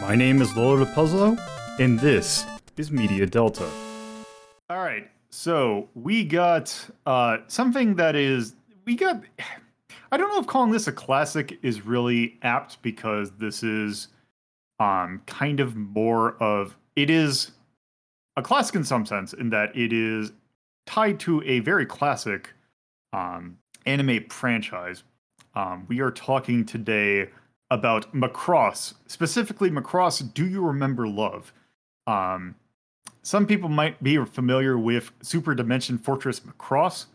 My name is Lolo Puzzlo, and this is Media Delta. All right, so we got uh, something that is we got. I don't know if calling this a classic is really apt because this is um kind of more of it is a classic in some sense in that it is tied to a very classic um anime franchise. Um, we are talking today about Macross, specifically Macross Do You Remember Love? Um, some people might be familiar with Super Dimension Fortress Macross.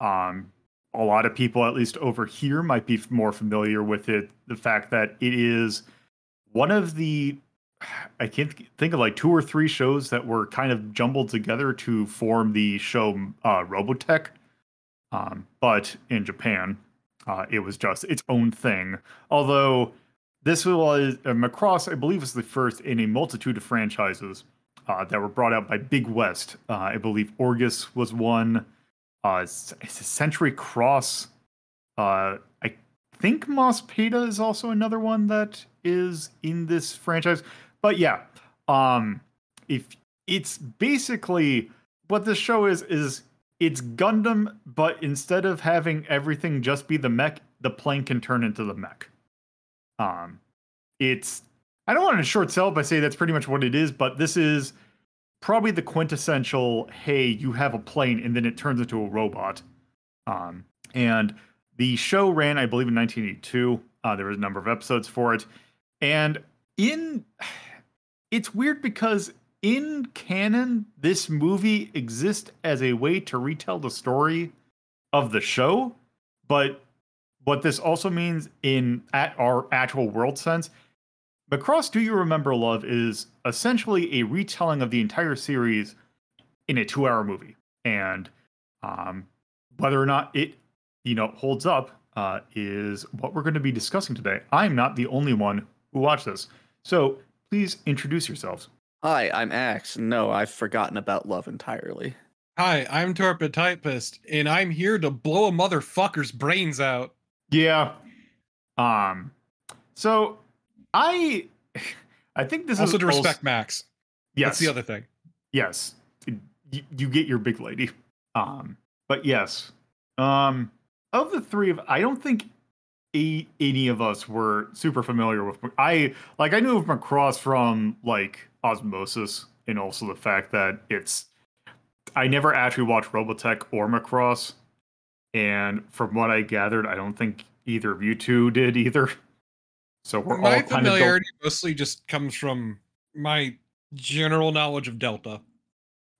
Um, a lot of people, at least over here, might be more familiar with it. The fact that it is one of the, I can't think of like two or three shows that were kind of jumbled together to form the show uh, Robotech. Um, but in Japan, uh, it was just its own thing. Although this was uh, Macross, I believe, was the first in a multitude of franchises uh, that were brought out by Big West. Uh, I believe Orguss was one. Uh, it's, Century Cross. Uh, I think Mospeada is also another one that is in this franchise. But yeah, um, if it's basically what this show is is it's Gundam, but instead of having everything just be the mech, the plane can turn into the mech. Um, it's I don't want to short sell by say that's pretty much what it is, but this is probably the quintessential hey, you have a plane and then it turns into a robot. Um, and the show ran, I believe, in 1982. Uh, there was a number of episodes for it, and in it's weird because in canon, this movie exists as a way to retell the story of the show, but what this also means in at our actual world sense Macross Do You Remember Love is essentially a retelling of the entire series in a two hour movie. And um, whether or not it, you know, holds up uh, is what we're going to be discussing today. I'm not the only one who watched this. So please introduce yourselves. Hi, I'm Axe. No, I've forgotten about love entirely. Hi, I'm Torpid Typist, and I'm here to blow a motherfucker's brains out. Yeah. Um. So I, I think this also is also to respect Max. Yes. That's the other thing. Yes. You, you get your big lady. Um. But yes. Um. Of the three of, I don't think a, any of us were super familiar with. I like I knew of Macross from like Osmosis, and also the fact that it's. I never actually watched Robotech or Macross, and from what I gathered, I don't think either of you two did either. So we're my all kind familiarity mostly just comes from my general knowledge of Delta.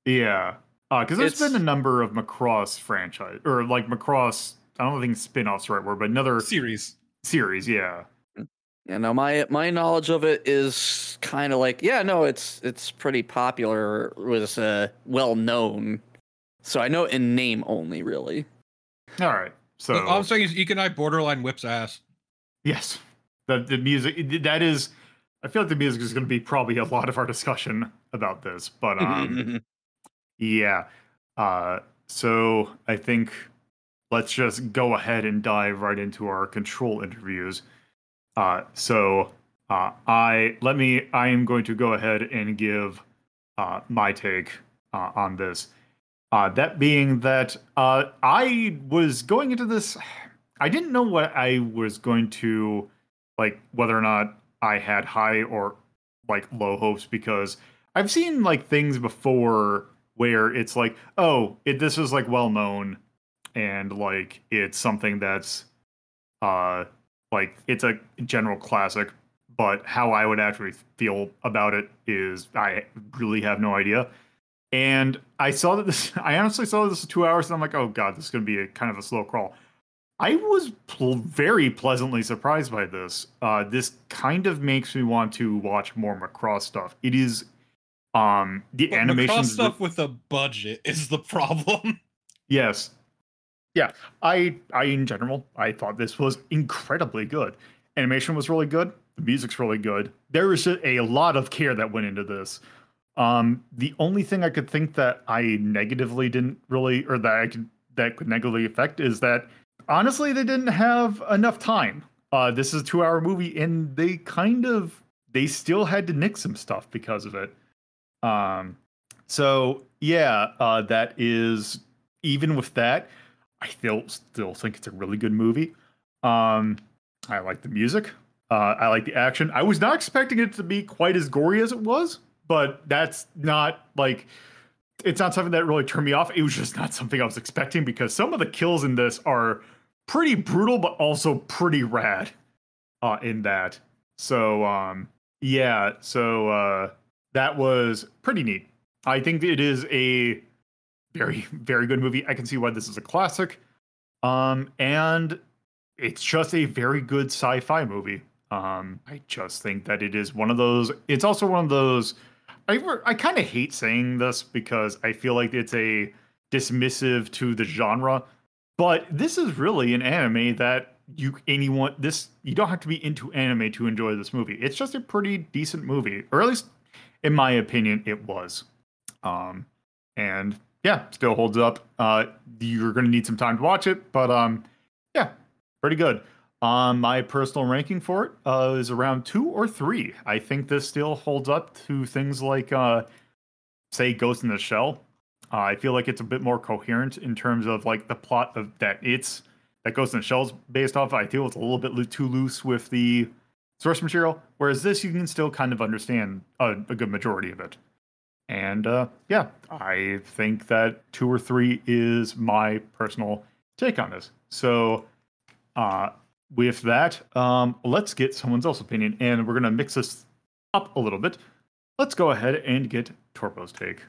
yeah, because there's It's- been a number of Macross franchise or like Macross. I don't think spin-offs the right word, but another Series. series. Yeah, You know, my my knowledge of it is kind of like, yeah, no, it's it's pretty popular, was uh, well known. So I know in name only, really. All right. So All I'm saying is Econite borderline whips ass. Yes, the the music that is. I feel like the music is going to be probably a lot of our discussion about this, but um, yeah. Uh, so I think let's just go ahead and dive right into our control interviews. Uh, so uh, I let me. I am going to go ahead and give uh, my take uh, on this. Uh, that being that uh, I was going into this, I didn't know what I was going to like, whether or not I had high or like low hopes because I've seen like things before where it's like, oh, it this is like well known and like it's something that's uh like it's a general classic, but how I would actually feel about it is I really have no idea. And I saw that this I honestly saw this two hours and I'm like, oh god, this is gonna be a kind of a slow crawl. I was pl- very pleasantly surprised by this. Uh, this kind of makes me want to watch more Macross stuff. It is, um, the But animation Macross stuff with a budget is the problem. Yes. Yeah, I I in general I thought this was incredibly good. Animation was really good. The music's really good. There was a, a lot of care that went into this. Um, the only thing I could think that I negatively didn't really, or that I could that could negatively affect is that honestly they didn't have enough time. uh, this is a two-hour movie, and they kind of they still had to nick some stuff because of it. Um, so yeah, uh, that is even with that, I still still think it's a really good movie. Um, I like the music. Uh, I like the action. I was not expecting it to be quite as gory as it was, but that's not like it's not something that really turned me off. It was just not something I was expecting because some of the kills in this are pretty brutal, but also pretty rad. Uh, in that, so um, yeah, so uh, that was pretty neat. I think it is a very very good movie. I can see why this is a classic. Um, and it's just a very good sci-fi movie. Um, I just think that it is one of those. It's also one of those. I I kind of hate saying this because I feel like it's a dismissive to the genre, but this is really an anime that you anyone this you don't have to be into anime to enjoy this movie. It's just a pretty decent movie, or at least in my opinion, it was. Um, and yeah, still holds up. Uh, you're gonna need some time to watch it, but um, yeah, pretty good. Um, my personal ranking for it uh, is around two or three. I think this still holds up to things like, uh, say, Ghost in the Shell. Uh, I feel like it's a bit more coherent in terms of like the plot of that it's that Ghost in the Shell's based off. I feel it's a little bit too loose with the source material, whereas this you can still kind of understand a, a good majority of it. And uh, yeah, I think that two or three is my personal take on this. So uh, with that, um, let's get someone else's opinion, and we're gonna mix this up a little bit. Let's go ahead and get Torpo's take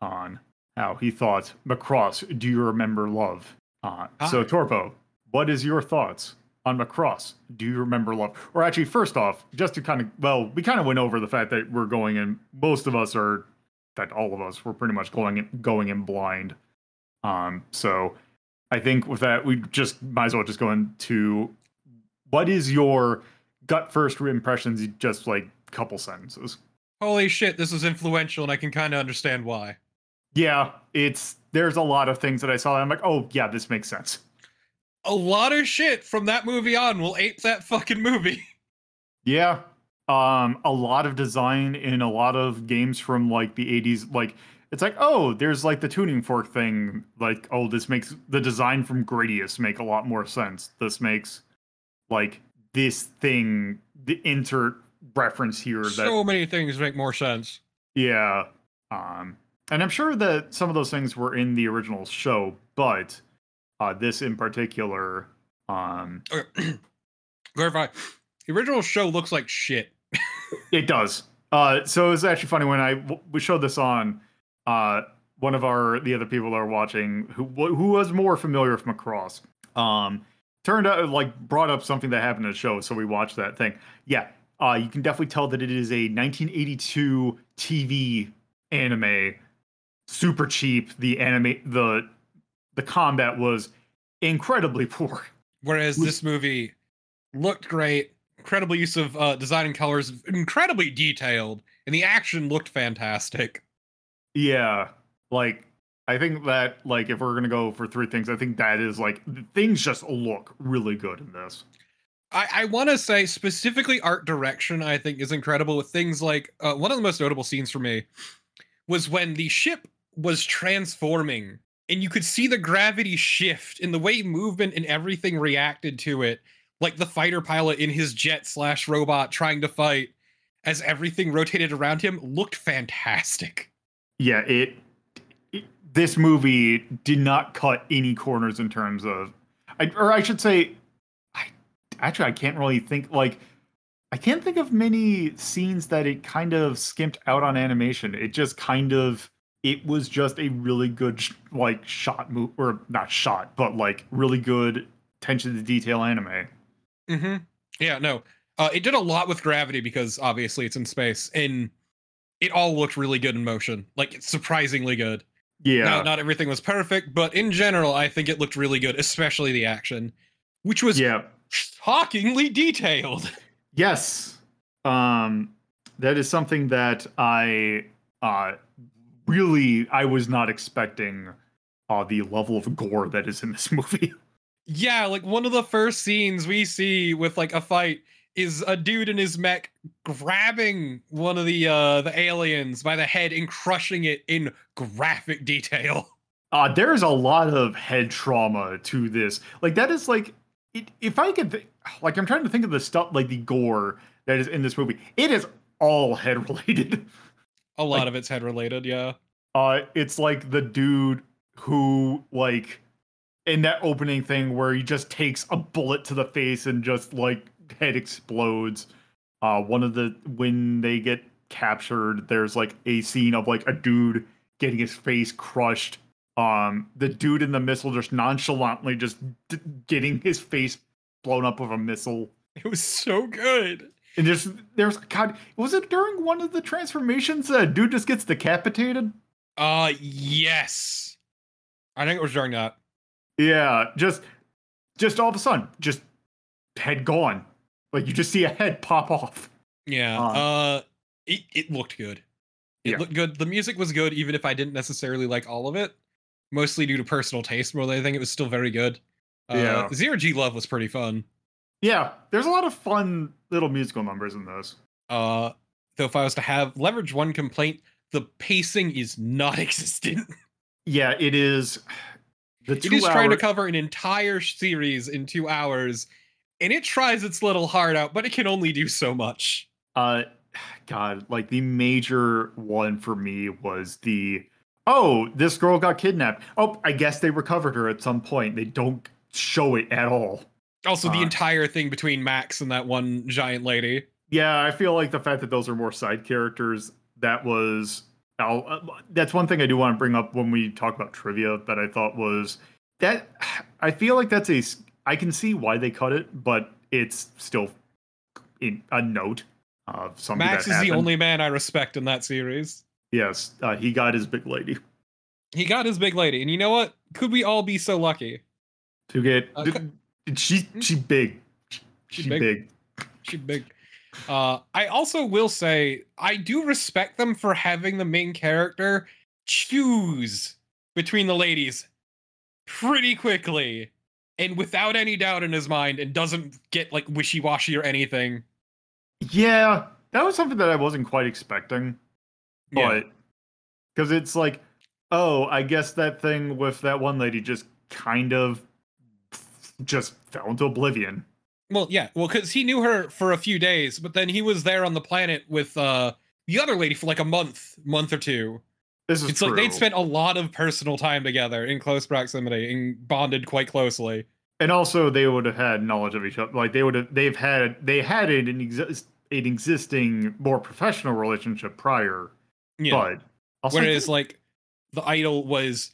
on how he thought Macross. Do you remember love? Uh, so Torpo, what is your thoughts on Macross? Do you remember love? Or actually, first off, just to kind of well, we kind of went over the fact that we're going in. Most of us are, that all of us, we're pretty much going in, going in blind. Um, so I think with that, we just might as well just go into what is your gut first impressions? Just like a couple sentences. Holy shit, this is influential, and I can kind of understand why. Yeah, it's there's a lot of things that I saw. And I'm like, oh yeah, this makes sense. A lot of shit from that movie on will ape that fucking movie. Yeah. Um, a lot of design in a lot of games from like the 80s. Like, it's like, oh, there's like the tuning fork thing. Like, oh, this makes the design from Gradius make a lot more sense. This makes like this thing, the insert reference here that so many things make more sense. Yeah. Um, and I'm sure that some of those things were in the original show, but uh, this in particular, um, Okay. Clarify. The original show looks like shit. it does. Uh, so it was actually funny when I we showed this on. Uh, one of our the other people that are watching who who was more familiar with Macross, um, turned out like brought up something that happened in the show, so we watched that thing. Yeah, uh, you can definitely tell that it is a 1982 TV anime, super cheap. The anime the the combat was incredibly poor. Whereas this movie looked great, incredible use of uh, design and colors, incredibly detailed, and the action looked fantastic. Yeah, like I think that like if we're gonna go for three things, I think that is like things just look really good in this. I, I want to say specifically art direction, I think is incredible with things like uh, one of the most notable scenes for me was when the ship was transforming and you could see the gravity shift in the way movement and everything reacted to it. Like the fighter pilot in his jet slash robot trying to fight as everything rotated around him looked fantastic. Yeah, it this movie did not cut any corners in terms of, I, or I should say, I actually I can't really think like. I can't think of many scenes that it kind of skimped out on animation. It just kind of it was just a really good like shot move or not shot, but like really good attention to detail anime. Mm-hmm. Yeah, no. Uh, it did a lot with gravity because obviously it's in space, and it all looked really good in motion. Like it's surprisingly good. Yeah. Now, not everything was perfect, but in general, I think it looked really good, especially the action, which was yeah. shockingly detailed. Yes. Um that is something that I uh really I was not expecting uh the level of gore that is in this movie. Yeah, like one of the first scenes we see with like a fight is a dude in his mech grabbing one of the uh the aliens by the head and crushing it in graphic detail. Uh, there's a lot of head trauma to this. Like that is like, it, if I could, th- like I'm trying to think of the stuff like the gore that is in this movie. It is all head related. A lot Like- of it's head related, yeah. Uh, it's like the dude who like in that opening thing where he just takes a bullet to the face and just like head explodes. Uh, one of the when they get captured, there's like a scene of like a dude getting his face crushed. Um, the dude in the missile just nonchalantly just d- getting his face blown up with a missile. It was so good. And there's there's God, was it during one of the transformations that a dude just gets decapitated? Uh yes. I think it was during that. Yeah, just just all of a sudden, just head gone. Like you just see a head pop off. Yeah. Um, uh it, it looked good. It Yeah. looked good. The music was good, even if I didn't necessarily like all of it. Mostly due to personal taste more than anything. It was still very good. Uh, Yeah. Zero G Love was pretty fun. Yeah, there's a lot of fun little musical numbers in those. Uh though if I was to have leverage one complaint, the pacing is not existent. Yeah, it is. The It two is trying to cover an entire series in two hours, and it tries its little heart out, but it can only do so much. uh god like the major one for me was the oh this girl got kidnapped oh i guess they recovered her at some point they don't show it at all Also, the Uh, entire thing between Max and that one giant lady. yeah i feel like the fact that those are more side characters that was I'll, uh, that's one thing i do want to bring up when we talk about trivia that i thought was that i feel like that's a i can see why they cut it but it's still in a note of something Max that is the only man I respect in that series. yes uh, he got his big lady He got his big lady, and you know what? Could we all be so lucky? to get Uh, cu- she she big she, big. big. She big. Uh, I also will say I do respect them for having the main character choose between the ladies pretty quickly and without any doubt in his mind, and doesn't get like wishy washy or anything. yeah that was something that i wasn't quite expecting but because it's like oh i guess that thing with that one lady just kind of just fell into oblivion Well, yeah, well, because he knew her for a few days, but then he was there on the planet with uh the other lady for like a month, month or two. This is It's true. like they'd spent a lot of personal time together in close proximity and bonded quite closely. and also they would have had knowledge of each other like they would have they've had they had an, exist, an existing more professional relationship prior Yeah. but also Whereas like the idol was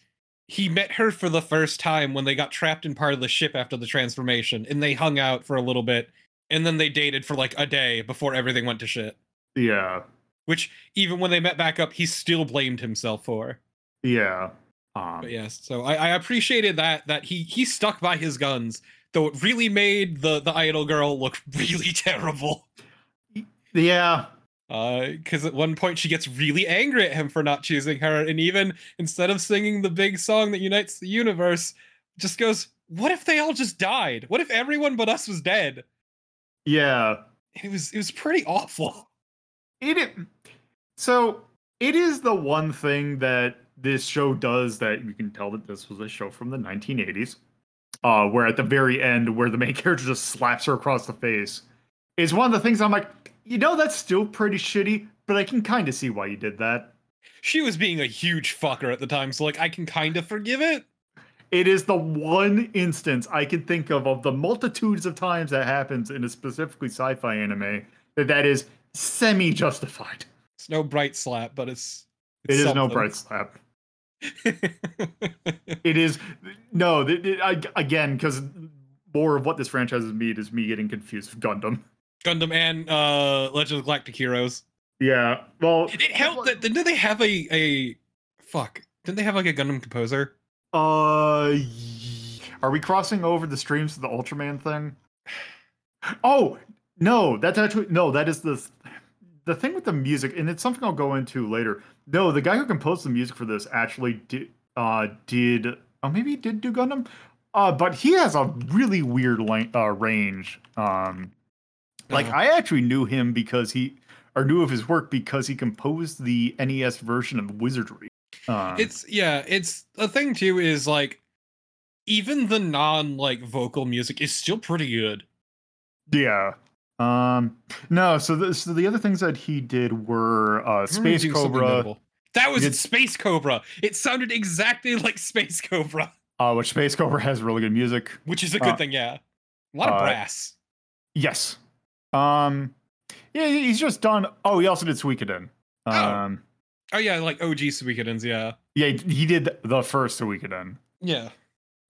he met her for the first time when they got trapped in part of the ship after the transformation and they hung out for a little bit and then they dated for like a day before everything went to shit. yeah Which even when they met back up, he still blamed himself for. yeah um, But yes, so I, I appreciated that that he he stuck by his guns, though it really made the the idol girl look really terrible. yeah Because at one point she gets really angry at him for not choosing her, and even instead of singing the big song that unites the universe, just goes, "What if they all just died? What if everyone but us was dead?" yeah It was it was pretty awful. it i- so it is the one thing that this show does that you can tell that this was a show from the 1980s uh where at the very end where the main character just slaps her across the face is one of the things i'm like you know that's still pretty shitty but i can kind of see why you did that She was being a huge fucker at the time, so like I can kind of forgive it. it is the one instance i can think of of the multitudes of times that happens in a specifically sci-fi anime that that is semi justified It's no bright slap, but it's, it it's is no bright slap It is no, th- th- I, again because more of what this franchise is me is me getting confused with Gundam. Gundam and uh Legend of Galactic Heroes. Yeah, well, It, it helped that didn't they have a a fuck? Didn't they have like a Gundam composer? Uh, are we crossing over the streams to the Ultraman thing? Oh no, that's actually no. That is the the thing with the music, and it's something I'll go into later. No, the guy who composed the music for this actually did uh did oh maybe he did do Gundam. Uh, but he has a really weird lang- uh, range. Um, like Uh-huh. I actually knew him because he, or knew of his work because he composed the NES version of Wizardry. Um, it's yeah it's the thing too is like even the non like vocal music is still pretty good yeah. Um, no. So the so the other things that he did were uh, Space Cobra, that was did- space cobra it sounded exactly like space cobra uh, which Space Cobra has really good music. which is a good Uh, thing yeah a lot of uh, brass Yes. Um, yeah, he's just done. Oh, he also did Suikoden. Oh. Um, oh yeah like og suikoden's yeah yeah, he- he did the first Suikoden. yeah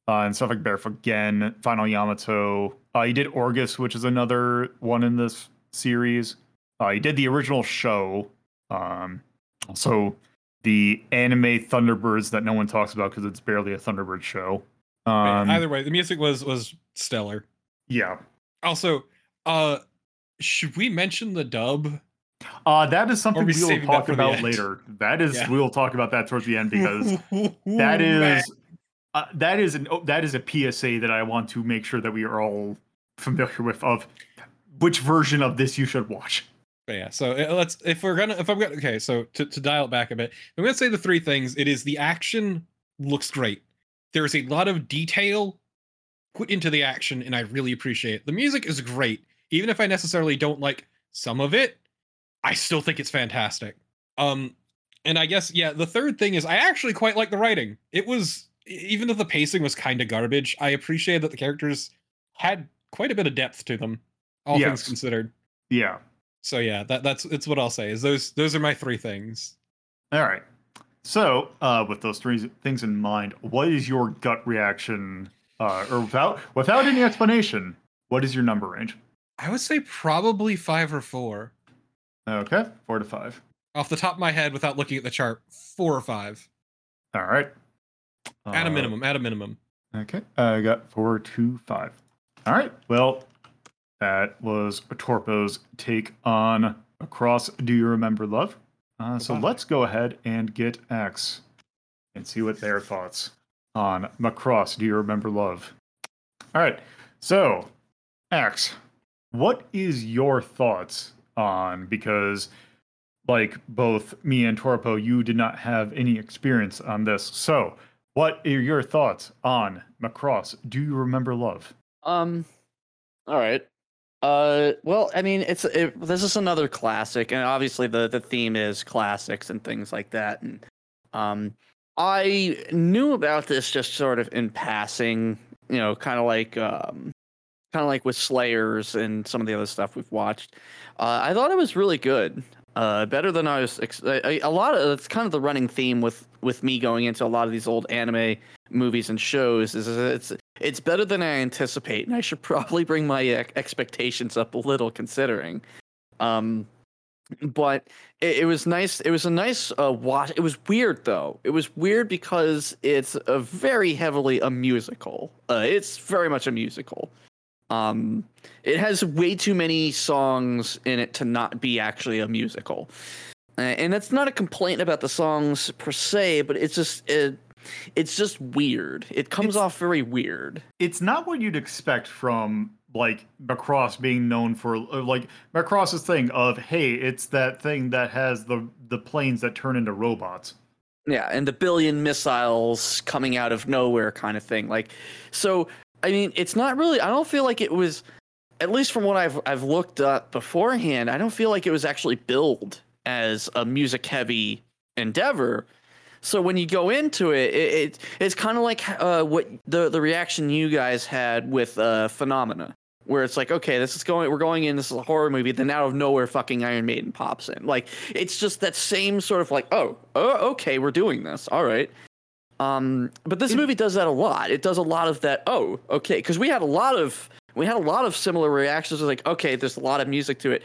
uh, and stuff like Barefoot Gen, Final Yamato. Uh, he did Orguss, which is another one in this series. Uh, he did the original show. Um, also, the anime Thunderbirds that no one talks about because it's barely a Thunderbird show. Um, either way the music was was stellar yeah. also uh should we mention the dub Uh, that is something we we will talk about later. That is, Yeah. we will talk about that towards the end because that is uh, that is an oh, that is a PSA that I want to make sure that we are all familiar with of which version of this you should watch. But yeah, so uh, let's if we're gonna if I'm gonna okay, so to, to dial it back a bit, I'm gonna say the three things. It is the action looks great. There's a lot of detail put into the action, and I really appreciate it. The music is great, even if I necessarily don't like some of it. I still think it's fantastic. Um, and I guess yeah, the third thing is I actually quite like the writing. It was even though the pacing was kind of garbage, I appreciated that the characters had quite a bit of depth to them, all things considered Yeah. so yeah that that's it's what i'll say is those those are my three things All right. So, uh, with those three things in mind, what is your gut reaction, uh, or without without any explanation, what is your number range? i would say probably five or four Okay, four to five. off the top of my head without looking at the chart four or five All right. at a Uh, minimum at a minimum Okay, I got four to five. All right. Well, that was Torpo's take on Macross Do You Remember Love? Uh, so let's go ahead and get X and see what their thoughts on Macross Do You Remember Love? All right. So, X, what is your thoughts on because like both me and Torpo, you did not have any experience on this. So, what are your thoughts on Macross? Do you remember love? Um, all right. Uh, well, I mean, it's it, this is another classic, and obviously the the theme is classics and things like that. And um, I knew about this just sort of in passing, you know, kind of like um, kind of like with Slayers and some of the other stuff we've watched. Uh, I thought it was really good. Uh, better than I was. Ex- a, a lot of it's kind of the running theme with with me going into a lot of these old anime movies and shows is it's it's better than I anticipate, and I should probably bring my expectations up a little considering. Um, but it, it was nice. It was a nice uh, watch. It was weird though. It was weird because it's a very heavily a musical. Uh, it's very much a musical. Um, it has way too many songs in it to not be actually a musical. Uh, and that's not a complaint about the songs per se, but it's just it, it's just weird. It comes It's- off very weird. It's not what you'd expect from like Macross being known for uh, like Macross's thing of hey, it's that thing that has the the planes that turn into robots. Yeah, and the billion missiles coming out of nowhere kind of thing. Like so I mean, it's not really I don't feel like it was at least from what I've I've looked up beforehand, I don't feel like it was actually billed as a music heavy endeavor. So when you go into it, it, it it's kind of like uh, what the the reaction you guys had with uh, Phenomena, where it's like, okay, this is going, we're going in, this is a horror movie, then out of nowhere, fucking Iron Maiden pops in. Like it's just that same sort of like, oh, oh, okay, we're doing this, all right. Um, but this movie does that a lot. It does a lot of that. Oh, okay, because we had a lot of we had a lot of similar reactions. Like, okay, there's a lot of music to it,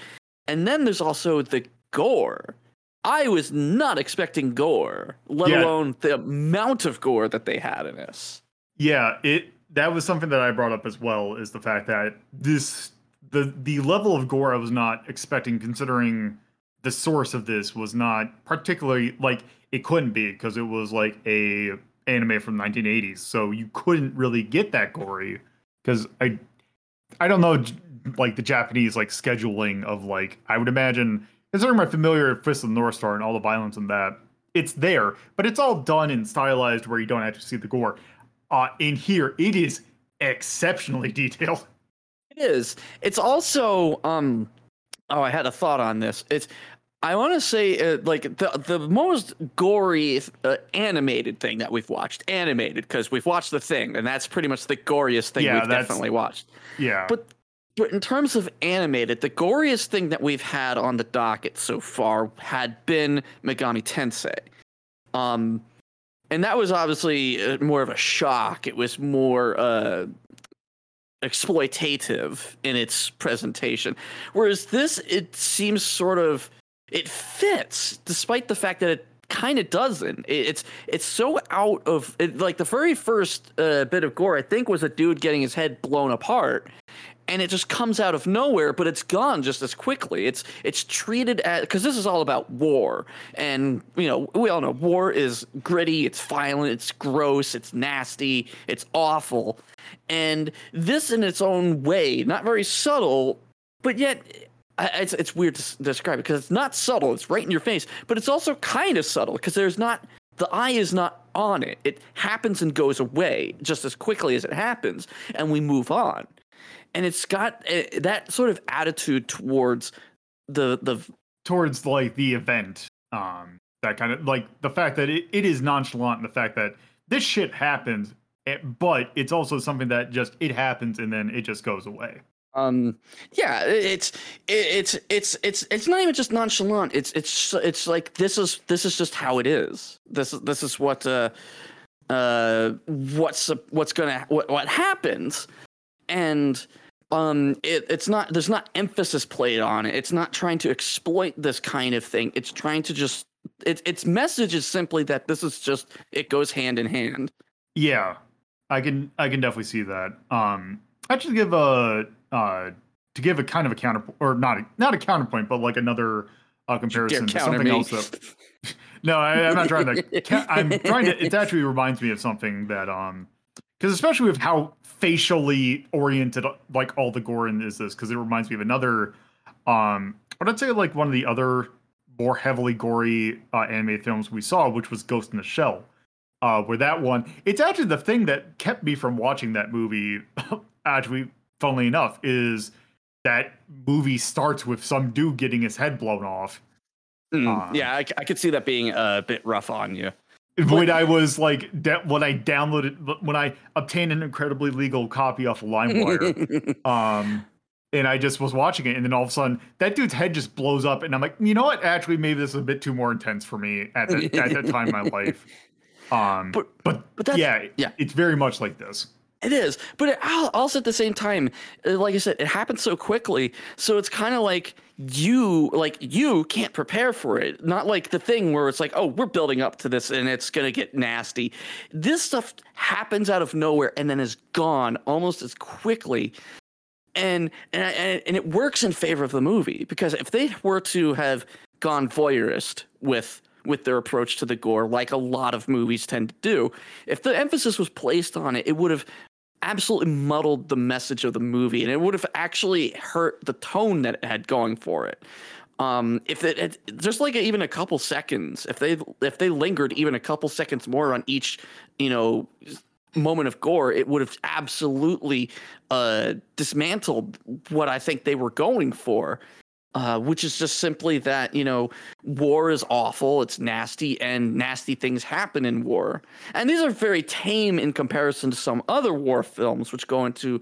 and then there's also the gore. I was not expecting gore, let Yeah. alone the amount of gore that they had in this. Yeah, it that was something that I brought up as well is the fact that this the the level of gore I was not expecting considering the source of this was not particularly like it couldn't be because it was like a anime from the 1980s, so you couldn't really get that gory because I I don't know like the Japanese like scheduling of like I would imagine considering my familiar Fist of the North Star and all the violence in that it's there, but it's all done and stylized where you don't actually see the gore. Uh, in here, it is exceptionally detailed. It is. It's also um oh, I had a thought on this. It's I want to say uh, like the the most gory uh, animated thing that we've watched, animated because we've watched the thing, and that's pretty much the goriest thing Yeah, we've definitely watched. Yeah, But but in terms of animated, the goriest thing that we've had on the docket so far had been Megami Tensei. Um, and that was obviously uh, more of a shock. It was more uh, exploitative in its presentation, whereas this it seems sort of it fits, despite the fact that it kind of doesn't. It, it's it's so out of it, like the very first uh, bit of gore. I think was a dude getting his head blown apart, and it just comes out of nowhere. But it's gone just as quickly. It's it's treated as because this is all about war, and you know we all know war is gritty, it's violent, it's gross, it's nasty, it's awful, and this in its own way, not very subtle, but yet it's it's weird to describe because it's not subtle. It's right in your face, but it's also kind of subtle because there's not the eye is not on it. It happens and goes away just as quickly as it happens, and we move on. And it's got uh, that sort of attitude towards the the towards like the event, um, that kind of like the fact that it, it is nonchalant, and the fact that this shit happens, eh, but it's also something that just it happens and then it just goes away. Um yeah it's it's it's it's it's not even just nonchalant. It's it's it's like this is this is just how it is. This is this is what uh uh what's what's gonna what what happens. And um it, it's not there's not emphasis played on it. It's not trying to exploit this kind of thing. It's trying to just it, its message is simply that this is just it goes hand in hand. Yeah, I can I can definitely see that. Um, I should give a uh to give a kind of a counter or not a, not a counterpoint, but like another uh, comparison to something me. else that No, I, I'm not trying to. ca- I'm trying to. It actually reminds me of something that, um, because especially with how facially oriented, like all the gore in is this, because it reminds me of another, um, what I'd say like one of the other more heavily gory uh, animated films we saw, which was Ghost in the Shell. Uh, where that one, it's actually the thing that kept me from watching that movie. actually, funnily enough, is that movie starts with some dude getting his head blown off. Mm, Um, yeah I could see that being a bit rough on you when I was like da- when I downloaded when I obtained an incredibly legal copy off of LimeWire, um, and I just was watching it, and then all of a sudden that dude's head just blows up, and I'm like, you know what? Actually, maybe this is a bit too more intense for me at that at that time in my life. Um, But- but but that's- yeah, yeah. it's very much like this. It is, but it, also at the same time, uh, like I said, it happens so quickly. So it's kind of like you, like you can't prepare for it. Not like the thing where it's like, oh, we're building up to this and it's gonna get nasty. This stuff happens out of nowhere and then is gone almost as quickly. And and and, and it works in favor of the movie because if they were to have gone voyeurist with with their approach to the gore, like a lot of movies tend to do, if the emphasis was placed on it, it would have absolutely muddled the message of the movie and it would have actually hurt the tone that it had going for it. Um if it, it just like even a couple seconds if they if they lingered even a couple seconds more on each you know moment of gore it would have absolutely uh dismantled what i think they were going for uh, which is just simply that you know war is awful it's nasty and nasty things happen in war. And these are very tame in comparison to some other war films which go into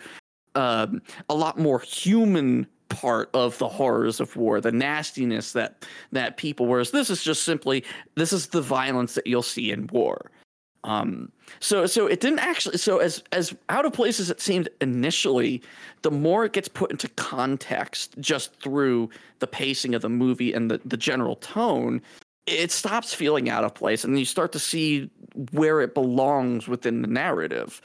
um, a lot more human part of the horrors of war the nastiness that that people whereas this is just simply this is the violence that you'll see in war um so so it didn't actually so as as out of place as it seemed initially the more it gets put into context just through the pacing of the movie and the, the general tone it stops feeling out of place and you start to see where it belongs within the narrative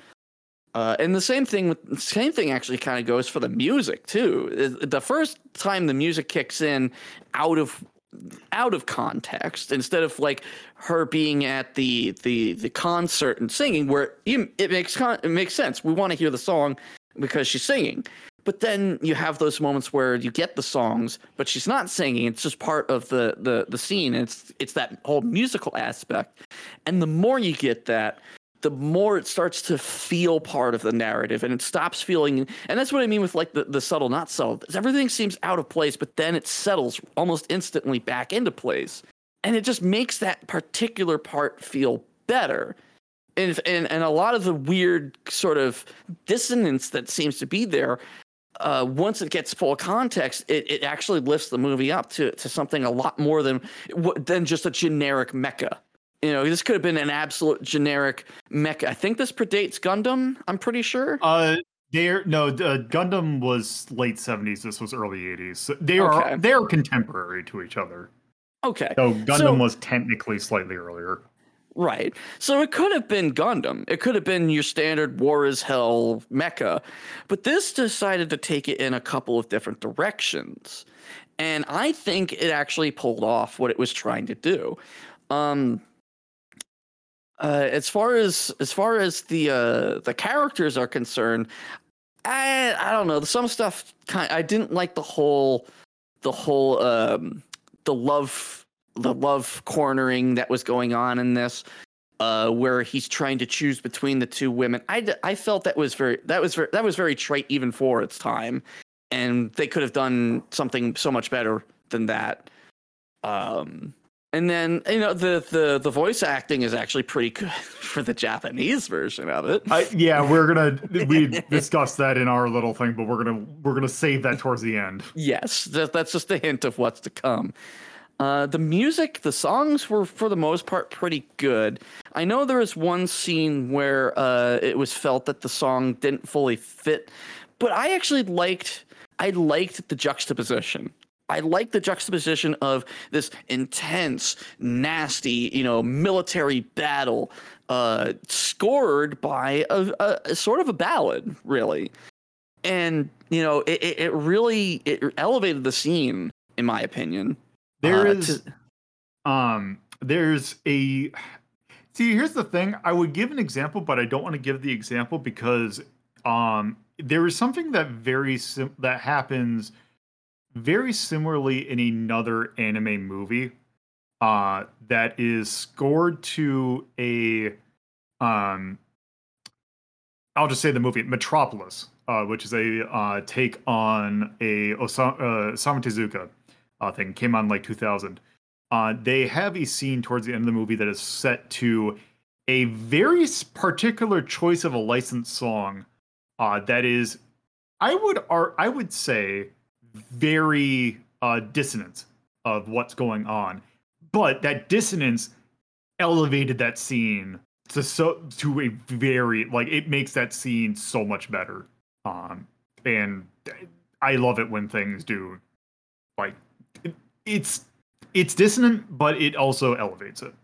uh, and the same thing with same thing actually kind of goes for the music too. The first time the music kicks in out of out of context instead of like her being at the the the concert and singing where it makes con- it makes sense. We want to hear the song because she's singing. But then you have those moments where you get the songs but she's not singing. It's just part of the the the scene. It's it's that whole musical aspect. And the more you get that the more it starts to feel part of the narrative and it stops feeling and that's what i mean with like the, the subtle not subtle. Everything seems out of place but then it settles almost instantly back into place. And it just makes that particular part feel better. And, and and a lot of the weird sort of dissonance that seems to be there uh, once it gets full context, it, it actually lifts the movie up to, to something a lot more than than just a generic mecha. You know, this could have been an absolute generic mecha. I think this predates Gundam. I'm pretty sure. Uh, they're no, uh, Gundam was late '70s. This was early '80s. So they are they are contemporary to each other. Okay. So Gundam so, was technically slightly earlier. Right. So it could have been Gundam. It could have been your standard war is hell mecha. But this decided to take it in a couple of different directions. And I think it actually pulled off what it was trying to do. Um uh, as far as as far as the uh, the characters are concerned, I I don't know. Some stuff kind I didn't like the whole the whole um, the love the love cornering that was going on in this uh, where he's trying to choose between the two women. I, I felt that was very that was very, that was very trite even for its time, and they could have done something so much better than that. Um, and then you know the the the voice acting is actually pretty good for the Japanese version of it. I, yeah, we're gonna we discussed that in our little thing, but we're gonna we're gonna save that towards the end. Yes, that, that's just a hint of what's to come. Uh, the music, the songs were for the most part pretty good. I know there was one scene where uh, it was felt that the song didn't fully fit, but I actually liked. I liked the juxtaposition. I like the juxtaposition of this intense, nasty, you know, military battle, uh, scored by a, a, a sort of a ballad, really, and you know, it, it really it elevated the scene, in my opinion. There uh, is, to... um, there's a. See, here's the thing. I would give an example, but I don't want to give the example because um, there is something that very sim- that happens very similarly in another anime movie uh, that is scored to a um, I'll just say the movie Metropolis, uh, which is a uh, take on a Osamu, uh, Tezuka uh, thing came on like 2000. Uh, they have a scene towards the end of the movie that is set to a very particular choice of a licensed song uh, that is, I would ar- I would say, very uh, dissonant of what's going on, but that dissonance elevated that scene to so to a very like it makes that scene so much better. Um, and I love it when things do like it's it's dissonant, but it also elevates it.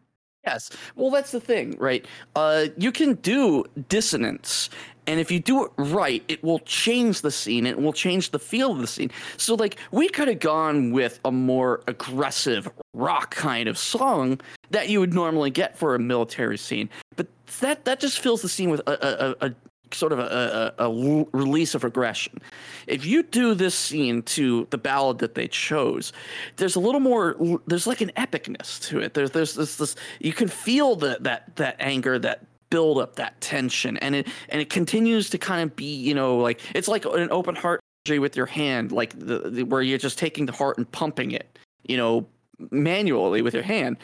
Yes. Well, that's the thing, right? Uh, you can do dissonance, and if you do it right, it will change the scene. It will change the feel of the scene. So, like, we could have gone with a more aggressive rock kind of song that you would normally get for a military scene, but that that just fills the scene with a, a, a sort of a, a, a, release of aggression. If you do this scene to the ballad that they chose, there's a little more. There's like an epicness to it. There's there's this this you can feel that that that anger that build up that tension and it and it continues to kind of be you know like it's like an open heart with your hand like the, the, where you're just taking the heart and pumping it you know manually with your hand.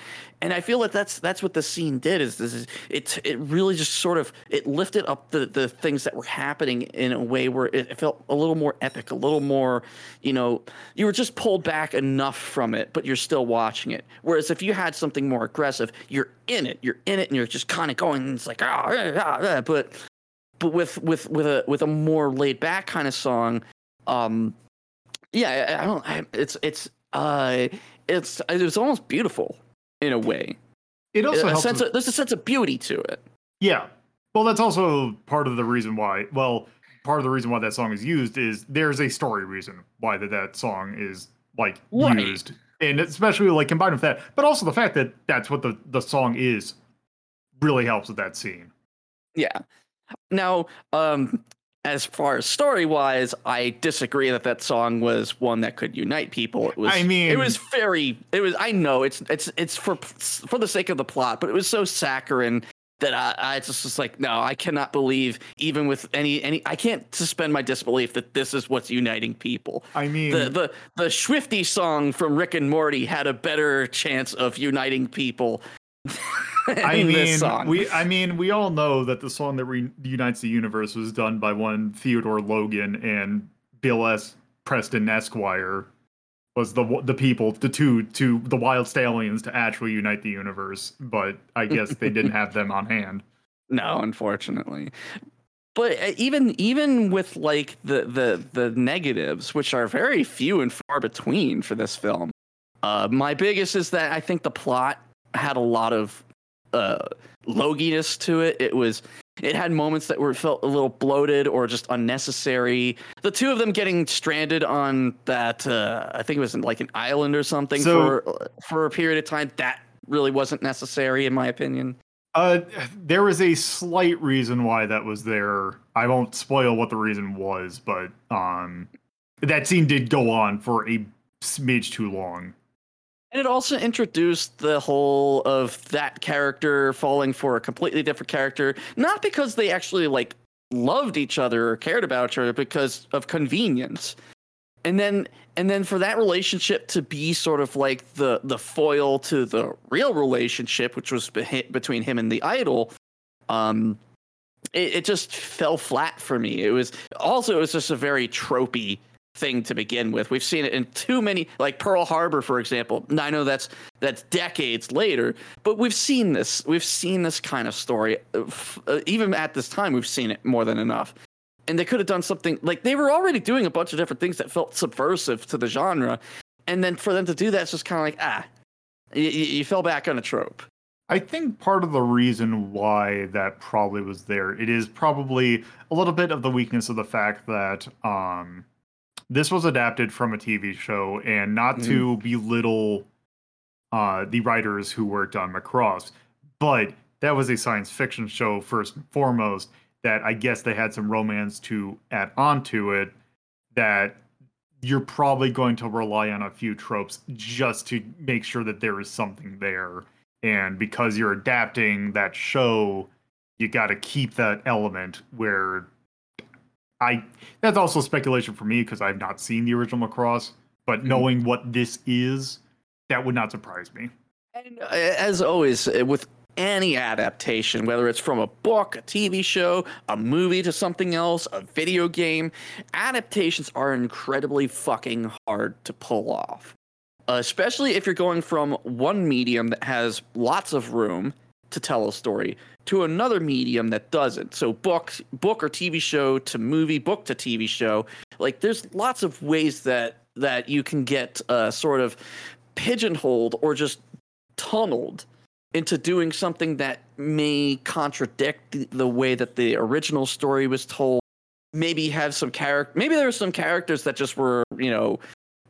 And i feel that that's that's what the scene did is this is it it really just sort of it lifted up the the things that were happening in a way where it felt a little more epic a little more you know you were just pulled back enough from it but you're still watching it. Whereas if you had something more aggressive you're in it you're in it and you're just kind of going it's like ah, ah, ah, but but with with with a with a more laid back kind of song um yeah i, I don't I, it's it's uh it's it was almost beautiful in a way. It also a sense of, there's a sense of beauty to it. Yeah. Well, that's also part of the reason why. Well, part of the reason why that song is used is there's a story reason why that that song is like right. used. and especially like combined with that, but also the fact that that's what the the song is really helps with that scene. Yeah. Now, um, as far as story wise, I disagree that that song was one that could unite people. It was. I mean- it was very. It was. I know it's it's it's for for the sake of the plot, but it was so saccharine that I, I just was like, no, I cannot believe even with any any. I can't suspend my disbelief that this is what's uniting people. I mean, The the the Swifty song from Rick and Morty had a better chance of uniting people. I than this mean, song. we I mean, we all know that the song that reunites the universe was done by one Theodore Logan and Bill S. Preston Esquire was the the people, the two to the Wyld Stallyns to actually unite the universe, but I guess they didn't have them on hand. No, unfortunately. But uh, even even with like the the the negatives, which are very few and far between for this film, uh, my biggest is that I think the plot had a lot of uh, loginess to it. It was it had moments that were felt a little bloated or just unnecessary. The two of them getting stranded on that uh, I think it was in like an island or something So- for for a period of time that really wasn't necessary in my opinion. Uh, there was a slight reason why that was there. I won't spoil what the reason was, but um, that scene did go on for a smidge too long. And it also introduced the whole of that character falling for a completely different character, not because they actually like loved each other or cared about each other, because of convenience. And then and then for that relationship to be sort of like the the foil to the real relationship, which was behi- between him and the idol, um, it, it just fell flat for me. It was also it was just a very tropey thing to begin with. We've seen it in too many, like Pearl Harbor, for example. I know that's that's decades later, but we've seen this. We've seen this kind of story. Uh, uh, even at this time, we've seen it more than enough. And they could have done something like they were already doing a bunch of different things that felt subversive to the genre, and then for them to do that, it's just kind of like ah, you, you fell back on a trope. I think part of the reason why that probably was there, it is probably a little bit of the weakness of the fact that um, this was adapted from a TV show, and not to belittle uh, the writers who worked on Macross, but that was a science fiction show first and foremost. That I guess they had some romance to add onto it. That you're probably going to rely on a few tropes just to make sure that there is something there and because you're adapting that show you got to keep that element where i that's also speculation for me because i've not seen the original macross but Mhm. knowing what this is that would not surprise me And uh, as always, uh, with any adaptation, whether it's from a book, a TV show, a movie to something else, a video game, adaptations are incredibly fucking hard to pull off. Uh, especially if you're going from one medium that has lots of room to tell a story to another medium that doesn't. So book, book or TV show to movie, book to TV show. Like there's lots of ways that that you can get uh, sort of pigeonholed or just tunneled into doing something that may contradict the, the way that the original story was told maybe have some character maybe there are some characters that just were you know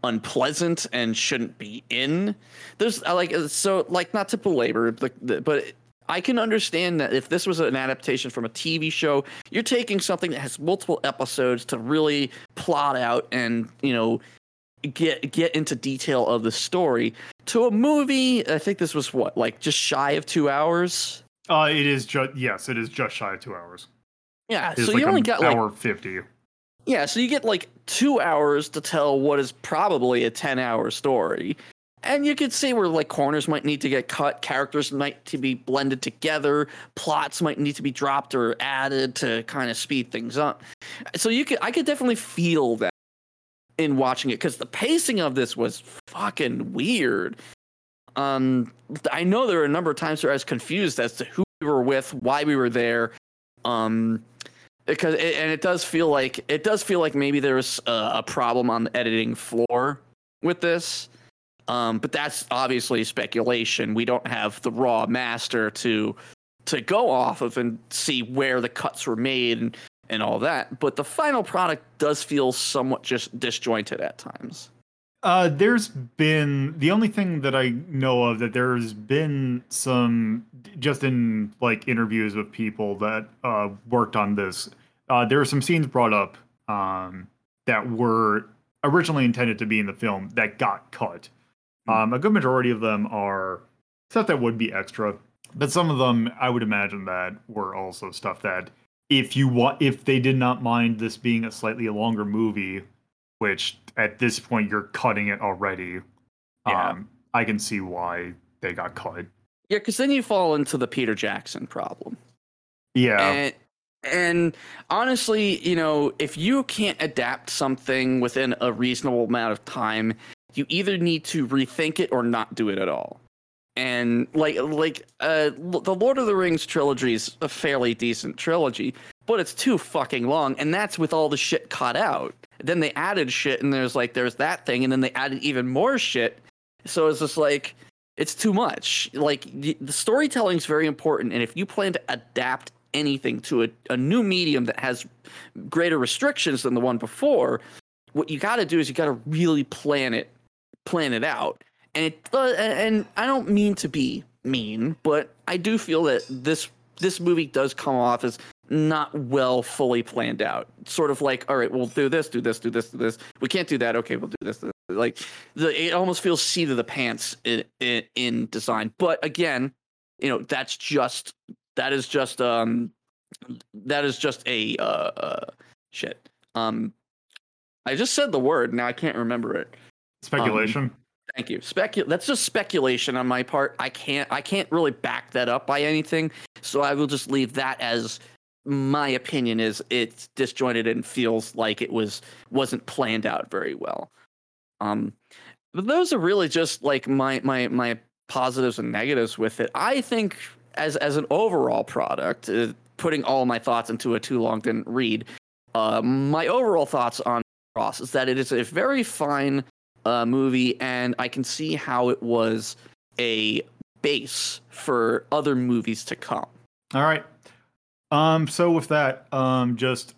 unpleasant and shouldn't be in there's like so like not to belabor the, but I can understand that if this was an adaptation from a TV show, you're taking something that has multiple episodes to really plot out and, you know, get get into detail of the story. To a movie, I think this was what, like just shy of 2 hours? uh it is just yes it is just shy of two hours Yeah, it's so like you only an got like hour 50 Yeah, so you get like two hours to tell what is probably a 10 hour story. And you could see where like corners might need to get cut, characters might to be blended together, plots might need to be dropped or added to kind of speed things up. So you could I could definitely feel that in watching it because the pacing of this was fucking weird. Um I know there were a number of times where I was confused as to who we were with, why we were there. Um because it, and it does feel like it does feel like maybe there's a, a problem on the editing floor with this um, but that's obviously speculation we don't have the raw master to to go off of and see where the cuts were made and, and all that but the final product does feel somewhat just disjointed at times Uh, there's been the only thing that I know of that there's been some just in like interviews with people that uh, worked on this. Uh, there were some scenes brought up um, that were originally intended to be in the film that got cut. Um, a good majority of them are stuff that would be extra, but some of them I would imagine that were also stuff that if you want if they did not mind this being a slightly longer movie, which at this point you're cutting it already, Yeah. um, I can see why they got cut. Yeah, because then you fall into the Peter Jackson problem. Yeah, And and honestly, you know, if you can't adapt something within a reasonable amount of time, you either need to rethink it or not do it at all. And like like uh the Lord of the Rings trilogy is a fairly decent trilogy, but it's too fucking long and that's with all the shit cut out. Then they added shit and there's like there's that thing and then they added even more shit. So it's just like it's too much. Like the storytelling is very important, and if you plan to adapt anything to a, a new medium that has greater restrictions than the one before, what you got to do is you got to really plan it, plan it out. And it uh, and I don't mean to be mean, but I do feel that this this movie does come off as not well fully planned out. Sort of like, all right, we'll do this, do this, do this, do this. We can't do that. Okay, we'll do this. this. Like the it almost feels seat of the pants in, in in design. But again, you know, that's just that is just um that is just a uh, uh shit. Um I just said the word, now I can't remember it. Speculation. Thank you. Specu- that's just speculation on my part. I can't I can't really back that up by anything. So I will just leave that as my opinion is it's disjointed and feels like it was wasn't planned out very well. Um but those are really just like my my my positives and negatives with it. I think as as an overall product, uh, putting all my thoughts into a too long didn't read. Uh, my overall thoughts on Cross is that it is a very fine uh, movie, and I can see how it was a base for other movies to come. All right. Um. So with that, um, just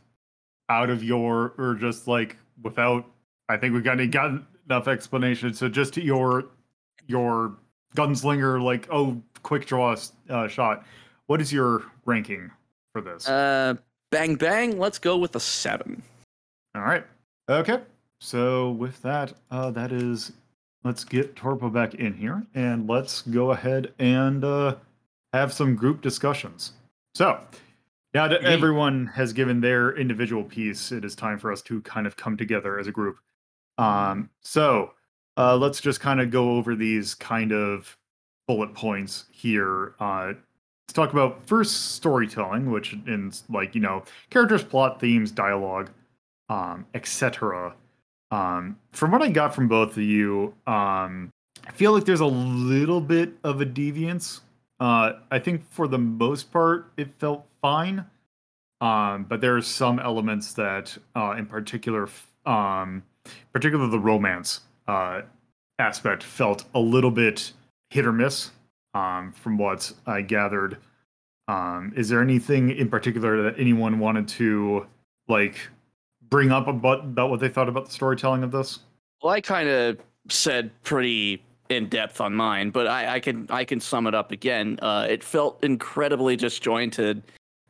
out of your or just like without, I think we got got enough explanation. So just your your gunslinger, like oh, quick draw uh, shot. What is your ranking for this? Uh, bang bang. Let's go with a seven. All right. Okay. So with that, uh, that is. Let's get Torpo back in here, and let's go ahead and uh, have some group discussions. So now that everyone has given their individual piece, it is time for us to kind of come together as a group. Um, so uh, let's just kind of go over these kind of bullet points here. Uh, let's talk about first storytelling, which in like you know characters, plot, themes, dialogue, um, etc. Um, from what I got from both of you, um, I feel like there's a little bit of a deviance. Uh, I think for the most part, it felt fine. Um, but there are some elements that, uh, in particular, um, particularly the romance uh, aspect, felt a little bit hit or miss. Um, from what I gathered, um, is there anything in particular that anyone wanted to like bring up about, about what they thought about the storytelling of this? Well, I kind of said pretty in depth on mine, but I, I can I can sum it up again. Uh, it felt incredibly disjointed,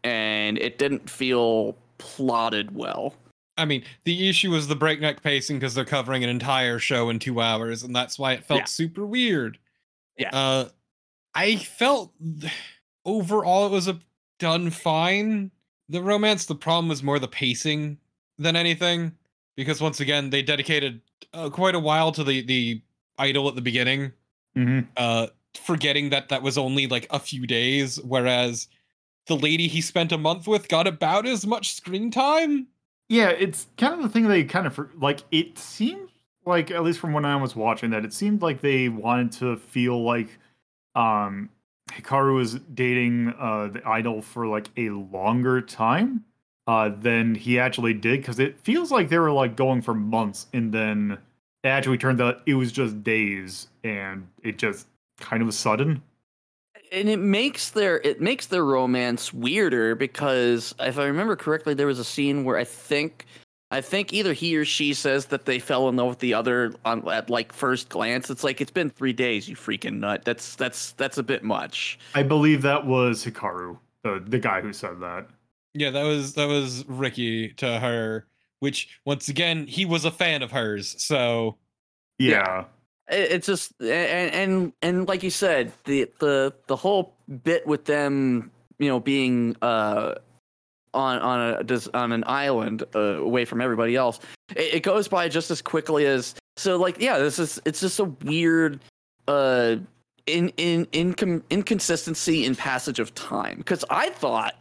and it didn't feel plotted well. I mean, the issue was the breakneck pacing because they're covering an entire show in two hours, and that's why it felt Yeah. super weird. Yeah. Uh, I felt overall it was a done fine. The romance, the problem was more the pacing than anything, because once again they dedicated uh, quite a while to the the idol at the beginning, Mm-hmm. uh, forgetting that that was only like a few days, whereas the lady he spent a month with got about as much screen time. Yeah, it's kind of the thing they kind of like. It seemed like, at least from when I was watching, that it seemed like they wanted to feel like um Hikaru was dating uh the idol for like a longer time uh than he actually did because it feels like they were like going for months and then it actually turned out it was just days and it just kind of was sudden. and it makes their it makes their romance weirder because if I remember correctly, there was a scene where I think I think either he or she says that they fell in love with the other on at like first glance. It's like it's been three days, you freaking nut. That's that's that's a bit much. I believe that was Hikaru, the the guy who said that. Yeah, that was that was Ricky to her, which once again he was a fan of hers. So Yeah. It, it's just and, and and like you said, the the the whole bit with them, you know, being uh on on a just on an island uh, away from everybody else, it, it goes by just as quickly as so. Like, yeah, this is it's just a weird uh in in incom- inconsistency in passage of time because I thought.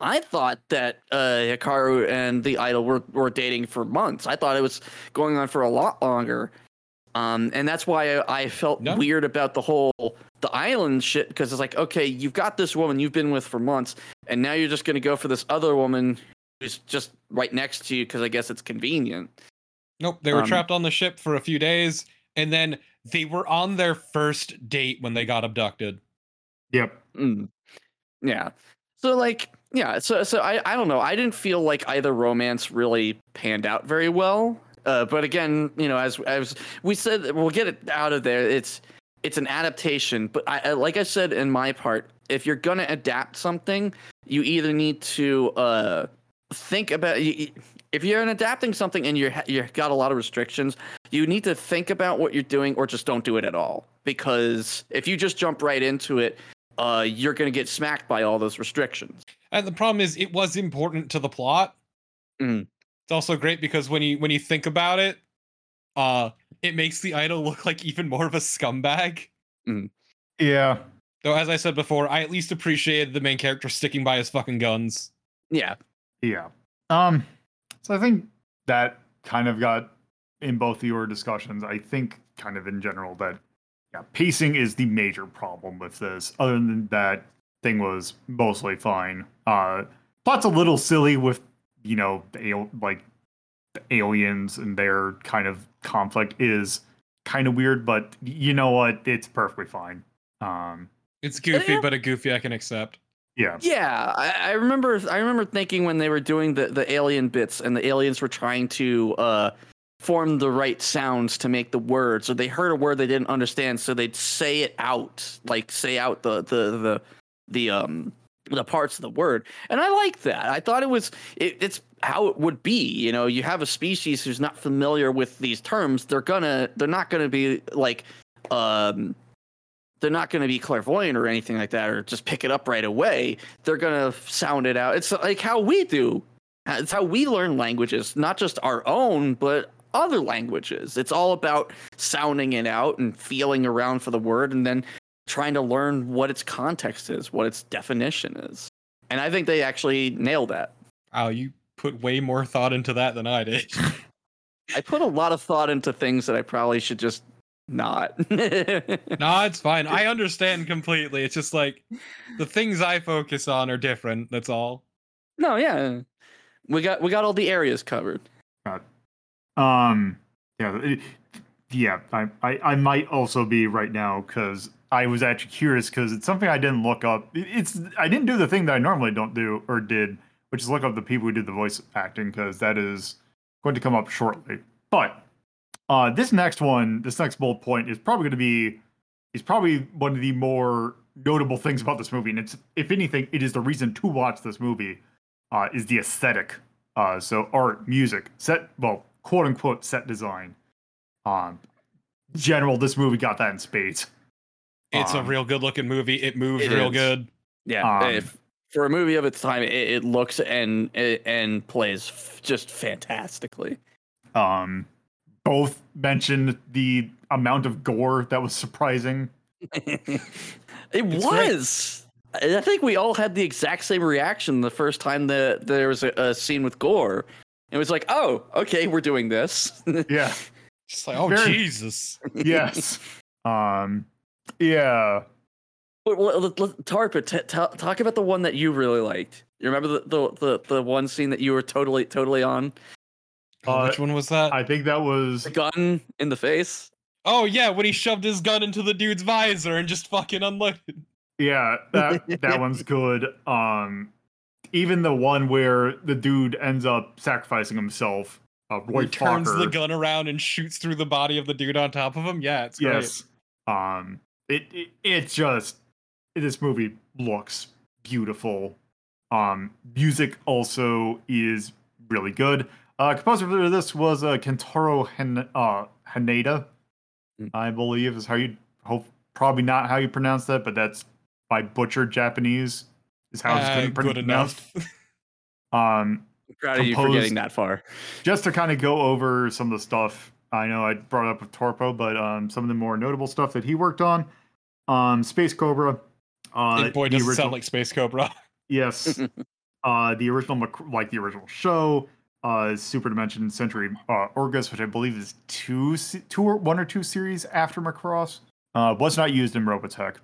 I thought that uh, Hikaru and the idol were, were dating for months. I thought it was going on for a lot longer. Um, and that's why I, I felt No. weird about the whole the island shit because it's like, okay, you've got this woman you've been with for months, and now you're just gonna go for this other woman who's just right next to you because I guess it's convenient. nope, they were Um, trapped on the ship for a few days, and then they were on their first date when they got abducted. Yep. Mm. Yeah. So like, yeah. So so I I don't know. I didn't feel like either romance really panned out very well. Uh, but again, you know, as as we said, we'll get it out of there. It's it's an adaptation. But I, like I said in my part, if you're gonna adapt something, you either need to uh think about if you're adapting something and you're you've got a lot of restrictions you need to think about what you're doing or just don't do it at all because if you just jump right into it uh, you're going to get smacked by all those restrictions And the problem is, it was important to the plot. Mhm. It's also great because when you when you think about it, uh, it makes the idol look like even more of a scumbag. Yeah. Though, as I said before, I at least appreciated the main character sticking by his fucking guns. yeah Yeah. Um so I think that kind of got in both your discussions. I think kind of in general that yeah, pacing is the major problem with this. Other than that, thing was mostly fine. Uh plot's a little silly with, you know, the al- like the aliens and their kind of conflict is kind of weird, but you know what? It's perfectly fine. Um It's goofy, Yeah. but a goofy I can accept. yeah. yeah I, I remember i remember thinking when they were doing the, the alien bits and the aliens were trying to uh, form the right sounds to make the words or they heard a word they didn't understand so they'd say it out like say out the the the, the um the parts of the word. And i like that. I thought it was it, it's how it would be you know? You have a species who's not familiar with these terms they're gonna they're not gonna be like um they're not going to be clairvoyant or anything like that or just pick it up right away. They're going to sound it out. It's like how we do. It's how we learn languages not just our own but other languages. It's all about sounding it out and feeling around for the word and then trying to learn what its context is what its definition is and i think they actually nailed that Wow, you put way more thought into that than I did. i put a lot of thought into things that i probably should just not nah, it's fine. I understand completely. It's just like the things I focus on are different. That's all. no yeah we got we got all the areas covered Um, yeah, it- yeah. I, I, I might also be right now because I was actually curious because it's something I didn't look up. It's I didn't do the thing that I normally don't do or did, which is look up the people who did the voice acting because that is going to come up shortly. But uh, this next one, this next bullet point is probably going to be is probably one of the more notable things about this movie, and it's if anything, it is the reason to watch this movie. Uh, is the aesthetic. Uh, so art, music, set, well, quote unquote set design. Um, general, this movie got that in spades. It's a Um, real good looking movie. It moves it real is. good. Yeah, Um, if, for a movie of its time, it, it looks and and plays f- just fantastically. Um, both mentioned the amount of gore that was surprising. it It's great. was. I think we all had the exact same reaction the first time that there was a, a scene with gore. It was like, oh, okay, we're doing this. Yeah. Just like, oh Very- Jesus. yes. Um. Yeah. But, well, let- let- Torpo, t- t- talk about the one that you really liked. You remember the, the the the one scene that you were totally totally on? Uh, which one was that? I think that was The gun in the face. oh yeah, when he shoved his gun into the dude's visor and just fucking unloaded. yeah. That that one's good. Um, even the one where the dude ends up sacrificing himself uh, Roy He turns the gun around and shoots through the body of the dude on top of him. Yeah, it's great. Yes. Um it, it it just this movie looks beautiful. Um music also is really good. Uh composer for this was uh Kentaro Han- uh Haneda, Mm. I believe is how you hope probably not how you pronounce that, but that's by butchered Japanese is how it's Uh, gonna good pronounced. enough. Um I'm proud of you for composed- getting that far. just to kind of go over some of the stuff I know I brought up with Torpo, but um, some of the more notable stuff that he worked on. Um, Space Cobra. Uh, It boy doesn't original- sound like Space Cobra. yes. uh, the original, like the original show, uh, Super Dimension Century uh, Orguss, which I believe is two, two or one or two series after Macross, uh, was not used in Robotech.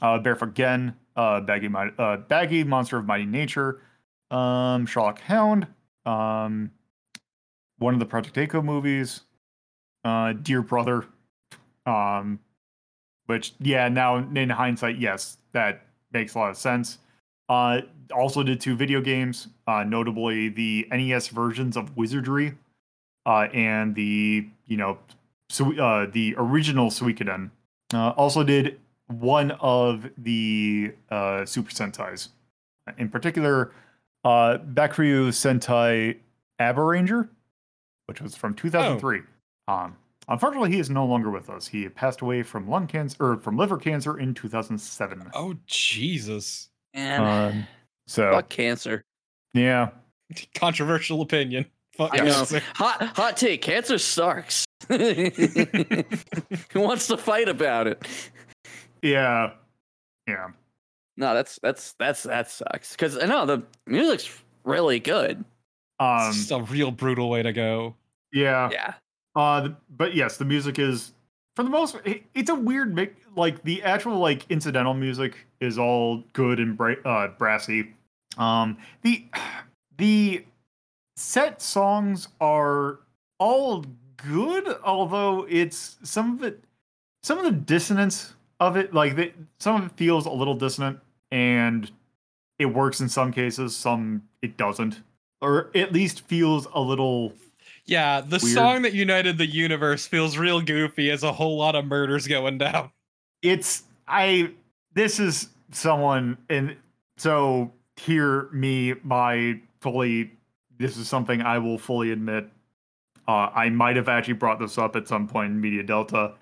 Uh, Barefoot Gen, uh, Baggy, Mi- uh, Baggy Monster of Mighty Nature, um, Sherlock Hound, um, one of the Project A-ko movies, uh, Dear Brother, um, which yeah, now in hindsight, yes, that makes a lot of sense. Uh, also did two video games, uh, notably the NES versions of Wizardry, uh, and the you know, so uh, the original Suikoden. Uh, also did one of the uh, Super Sentai's, in particular, uh, Bakuryu Sentai Abaranger, which was from 2003. Um, unfortunately, he is no longer with us. He passed away from lung cancer or from liver cancer in 2007. Oh Jesus! And Um, so fuck cancer. yeah, Controversial opinion. Fuck I know. Hot hot take. Cancer sucks. Who wants to fight about it? yeah, yeah. No, that's that's that's that sucks. Because I know the music's really good. Um, It's just a real brutal way to go. yeah. Yeah. Uh, but yes, the music is for the most. It's a weird mix. Like the actual like incidental music is all good and bra- uh, brassy. Um, the the set songs are all good, although it's some of it, some of the dissonance of it, like the, some of it feels a little dissonant, and it works in some cases, some it doesn't, or at least feels a little Yeah, the Weird. song that united the universe feels real goofy as a whole lot of murders going down. it's I this is someone and so hear me my fully this is something I will fully admit. Uh, I might have actually brought this up at some point in Media Delta.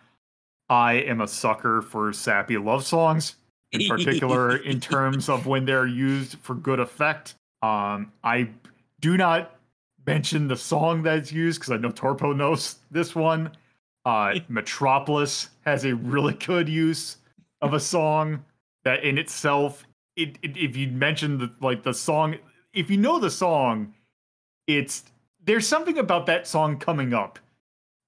I am a sucker for sappy love songs, in particular in terms of when they're used for good effect. Um, I do not mention the song that's used because I know Torpo knows this one. Uh, Metropolis has a really good use of a song that in itself, it, it if you mention the like the song, if you know the song, it's there's something about that song coming up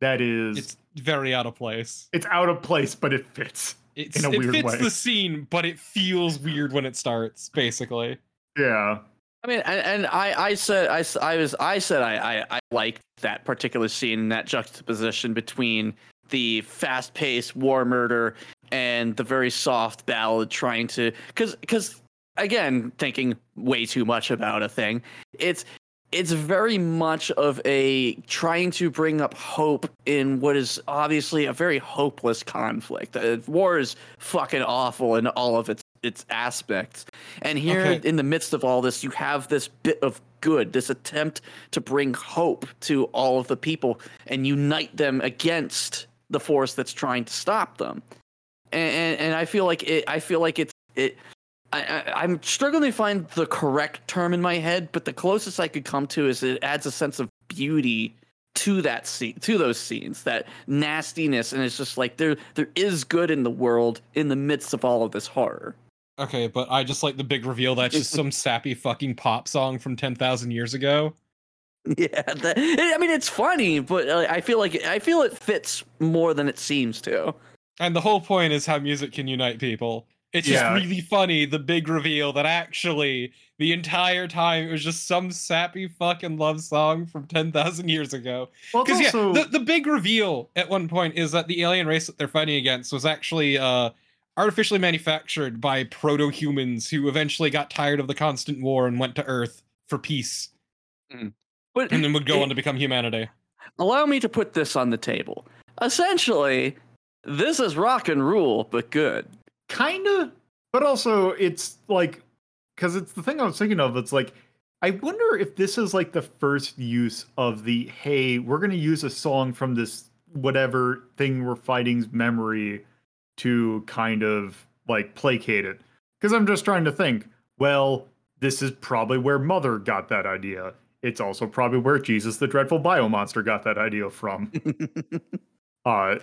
that is It's very out of place. it's out of place, but it fits. It's, In a it weird fits way. the scene, but it feels weird when it starts. Basically, Yeah. I mean, and, and I, I said, I, I was, I said, I, I, I liked that particular scene, that juxtaposition between the fast-paced war murder and the very soft ballad, trying to, because, because, again, thinking way too much about a thing, it's, it's very much of a trying to bring up hope in what is obviously a very hopeless conflict. Uh, war is fucking awful in all of its its aspects. And here Okay. in the midst of all this, you have this bit of good, this attempt to bring hope to all of the people and unite them against the force that's trying to stop them. And and, and I feel like it I feel like it's it I, I, I'm struggling to find the correct term in my head, but the closest I could come to is it adds a sense of beauty to that scene, to those scenes, that nastiness, and it's just like there there is good in the world in the midst of all of this horror. Okay, but I just like the big reveal that's just some sappy fucking pop song from ten thousand years ago. Yeah, that, I mean it's funny, but uh, I feel like I feel it fits more than it seems to. And the whole point is how music can unite people. It's just really funny, the big reveal that actually the entire time it was just some sappy fucking love song from 10,000 years ago. Well, Because, also yeah, the, the big reveal at one point is that the alien race that they're fighting against was actually uh, artificially manufactured by proto humans who eventually got tired of the constant war and went to Earth for peace. Mm. But and then would go it- on to become humanity. allow me to put this on the table. Essentially, this is rock and rule, but good. Kinda, but also it's like because it's the thing I was thinking of. It's like I wonder if this is like the first use of the hey, we're gonna use a song from this whatever thing we're fighting's memory to kind of like placate it. Because I'm just trying to think. Well, this is probably where Mother got that idea. It's also probably where Jesus the Dreadful Biomonster got that idea from. uh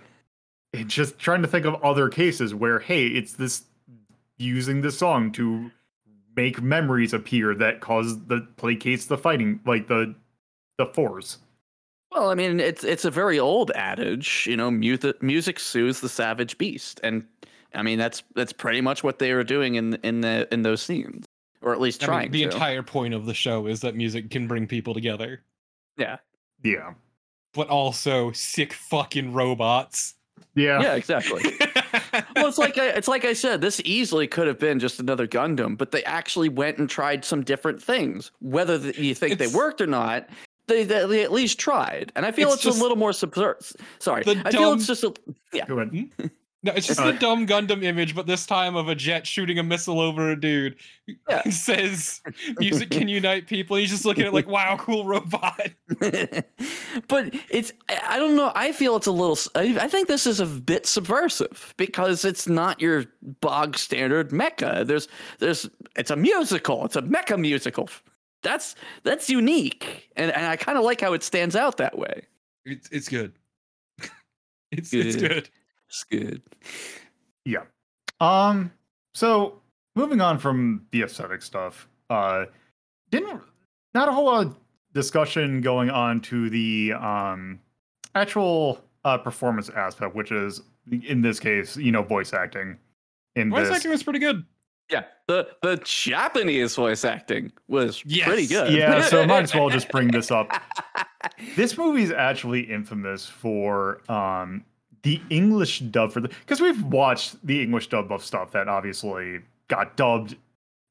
just trying to think of other cases where hey it's this using the song to make memories appear that cause the placates the fighting like the the force Well, I mean, it's it's a very old adage, you know, music music soothes the savage beast, and I mean that's that's pretty much what they were doing in in the in those scenes, or at least I mean, trying the to. entire point of the show is that music can bring people together, yeah, yeah but also sick fucking robots. yeah, yeah, exactly. well, it's like I, it's like I said, this easily could have been just another Gundam, but they actually went and tried some different things. Whether th- you think It's- they worked or not, they, they they at least tried, and I feel It's it's, just a little more subser- Sorry, the I feel it's just a yeah. Go ahead. Hmm? No, it's just the dumb Gundam image, but this time of a jet shooting a missile over a dude. Yeah. It says music can unite people. He's just looking at it like, wow, cool robot. but it's I I don't know. I feel it's a little. I think this is a bit subversive because it's not your bog standard mecha. There's there's it's a musical. It's a mecha musical. That's that's unique, and and I kind of like how it stands out that way. It's it's good. It's it's Good. good. It's good. yeah um so moving on from the aesthetic stuff uh didn't not a whole lot of discussion going on to the um actual uh performance aspect which is in this case you know voice acting in Voice this acting was pretty good. Yeah, the the Japanese voice acting was pretty good. yeah so might as well just bring this up. This movie is actually infamous for um the english dub for the because we've watched the english dub of stuff that obviously got dubbed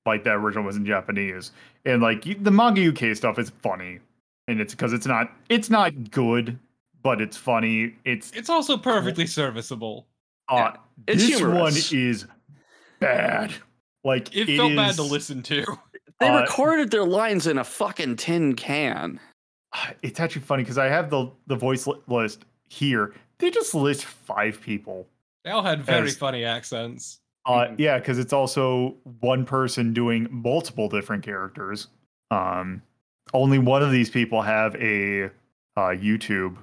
like the original was in japanese. And like the manga uk stuff is funny. And it's because it's not it's not good but it's funny. It's It's also perfectly serviceable. uh It's this humorous. one is bad like It, felt bad to listen to. They Uh, recorded their lines in a fucking tin can. it's actually funny because i have the the voice list here they just list five people They all had very As- funny accents. Uh, Mhm. yeah, because it's also one person doing multiple different characters. Um, only one of these people have a uh, YouTube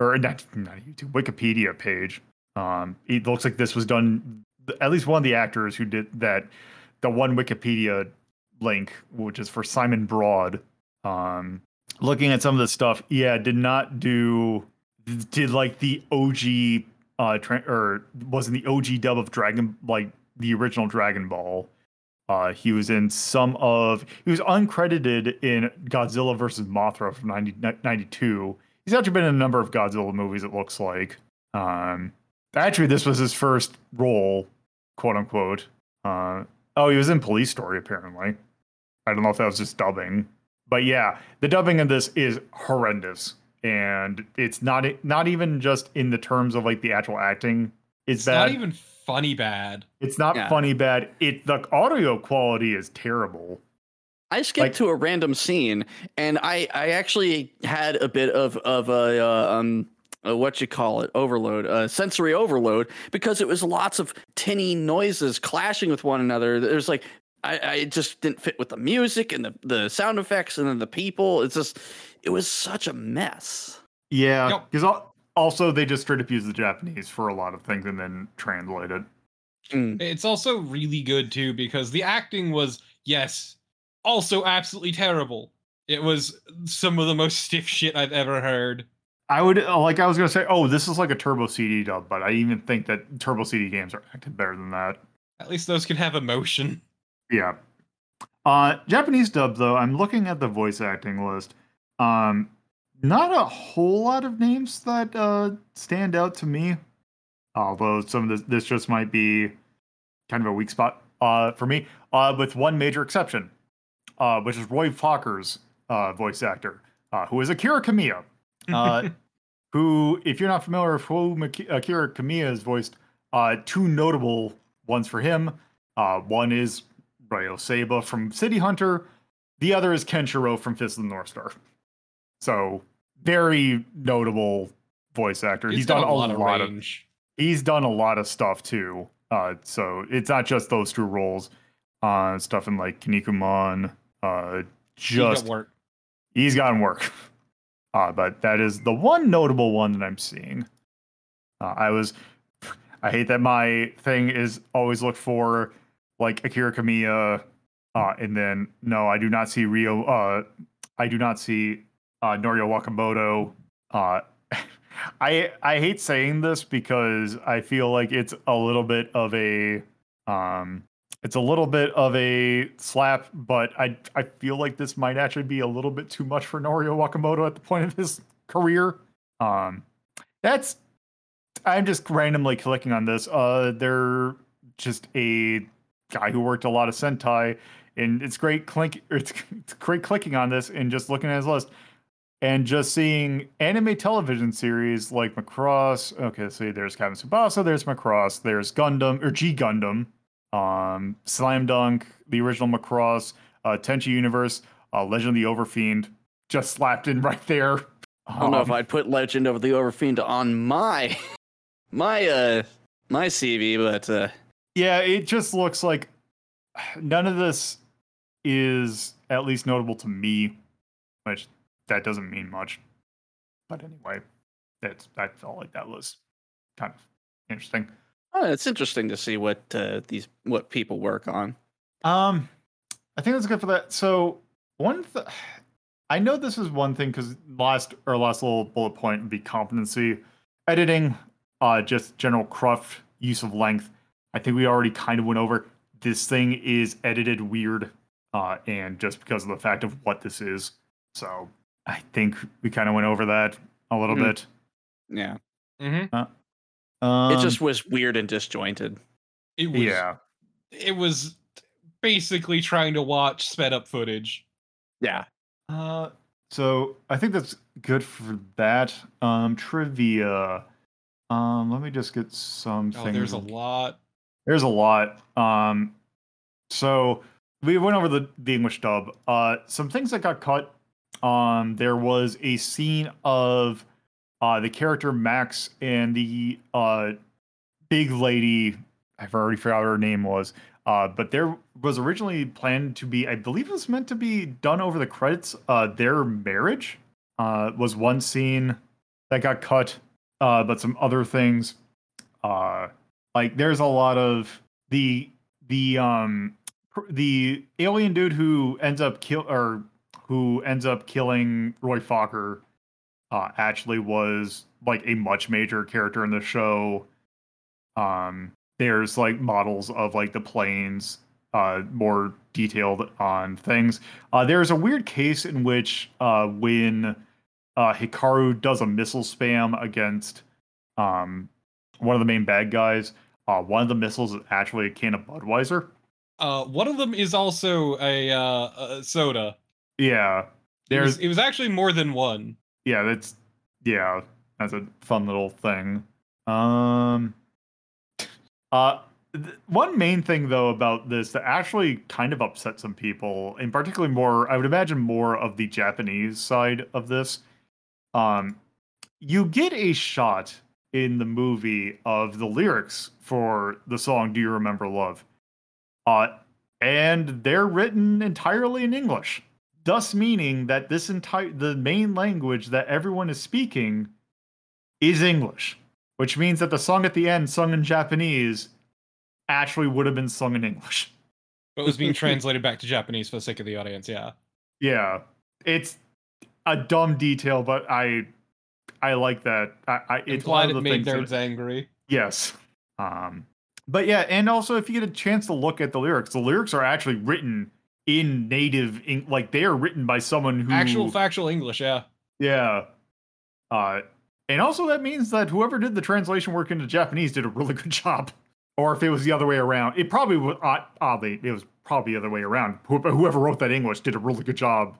or not, not a YouTube Wikipedia page. Um, it looks like this was done. At least one of the actors who did that, the one Wikipedia link, which is for Simon Broad. Um, looking at some of the stuff, yeah, did not do did like the OG uh tra- or wasn't the OG dub of Dragon like the original Dragon Ball. Uh, he was in some of he was uncredited in Godzilla versus Mothra from 90, 92. He's actually been in a number of Godzilla movies. It looks like. Um, actually, this was his first role, quote unquote. Uh, oh, he was in Police Story apparently. I don't know if that was just dubbing, but yeah, the dubbing of this is horrendous, and it's not not even just in the terms of like the actual acting. It's, It's bad. not even funny bad. It's not Yeah. funny bad. It the audio quality is terrible. I skipped Like- to a random scene, and I I actually had a bit of of a uh, um uh, what you call it overload, uh, sensory overload, because it was lots of tinny noises clashing with one another. There's like I, I just didn't fit with the music and the the sound effects and then the people. It's just it was such a mess. Yeah, Yep. because also they just straight up use the Japanese for a lot of things and then translate it. Mm. It's also really good too because the acting was yes, also absolutely terrible. It was some of the most stiff shit I've ever heard. I would uh, like I was gonna say, oh, this is like a Turbo CD dub, but I even think that Turbo CD games are acted better than that. At least those can have emotion. Yeah. Uh Japanese dub though, I'm looking at the voice acting list. Um not a whole lot of names that uh stand out to me. Although some of this this just might be kind of a weak spot uh for me. Uh with one major exception. Uh which is Roy Focker's uh voice actor. uh, who is Akira Kamiya. Uh, who, if you're not familiar with who Maki- Akira Kamiya has voiced, uh, two notable ones for him. Uh, one is Ryo Saeba from City Hunter. The other is Kenshiro from Fist of the North Star. So very notable voice actor. He's he's got done a a lot lot, of of, he's done a lot of stuff too. Uh, so it's not just those two roles. Uh, stuff in like Kinnikuman. Uh, He got just work. he's gotten work. Uh, but that is the one notable one that I'm seeing. Uh, I was, I hate that my thing is always look for like Akira Kamiya, uh, and then no, I do not see Rio. Uh, I do not see uh, Norio Wakamoto. Uh, I I hate saying this because I feel like it's a little bit of a um it's a little bit of a slap, but I I feel like this might actually be a little bit too much for Norio Wakamoto at the point of his career. Um that's I'm just randomly clicking on this. Uh they're just a guy who worked a lot of Sentai and it's great clink it's, it's great clicking on this and just looking at his list and just seeing anime television series like Macross. Okay, so there's Captain Tsubasa, there's Macross, there's Gundam or G Gundam, um, Slam Dunk, the original Macross, uh, Tenchi Universe, uh, Legend of the Overfiend, just slapped in right there. I don't know if Um, I'd put Legend of the Overfiend on my my uh my CV, but uh Yeah, it just looks like none of this is at least notable to me, which that doesn't mean much. But anyway, that's I felt like that was kind of interesting. Oh, it's interesting to see what uh, these what people work on. Um, I think that's good for that. So one, th- I know this is one thing because last or last little bullet point would be competency, editing, uh, just general cruft, use of length. I think we already kind of went over. This thing is edited weird, uh, and just because of the fact of what this is. So I think we kind of went over that a little Hmm. bit. Yeah, hmm Um, it just was weird and disjointed. It was. yeah. It was basically trying to watch sped up footage. Yeah, Uh, so I think that's good for that. Um, trivia. Um, let me just get some Oh, things. there's a lot. There's a lot. Um, so we went over the the English dub. Uh, some things that got cut. Um, there was a scene of uh the character Max and the uh big lady. I've already forgot what her name was. Uh, but there was originally planned to be, I believe it was meant to be done over the credits. Uh, their marriage uh, was one scene that got cut, uh, but some other things. Like there's a lot of the the um the alien dude who ends up kill or who ends up killing Roy Focker uh, actually was like a much major character in the show. Um, there's like models of like the planes, uh, more detailed on things. Uh, there's a weird case in which uh, when uh, Hikaru does a missile spam against um, one of the main bad guys, uh, one of the missiles is actually a can of Budweiser. Uh, one of them is also a, uh, a soda. Yeah, It was, there's it was actually more than one. Yeah, that's yeah, that's a fun little thing. Um, uh, th- one main thing though about this that actually kind of upset some people, and particularly more, I would imagine more of the Japanese side of this. Um, you get a shot in the movie of the lyrics for the song "Do You Remember Love," uh, and they're written entirely in English thus meaning that this entire the main language that everyone is speaking is English, which means that the song at the end, sung in Japanese, actually would have been sung in English. But it was being translated back to Japanese for the sake of the audience. Yeah. Yeah, it's a dumb detail, but I I like that. I, I it's one of it the made things that- nerds angry. Yes. Um, but yeah, and also if you get a chance to look at the lyrics, the lyrics are actually written in native, in, like they are written by someone who Actual factual English. Yeah. Yeah. Uh, and also that means that whoever did the translation work into Japanese did a really good job. Or if it was the other way around, it probably was odd- oddly it was probably the other way around. Who- Whoever wrote that English did a really good job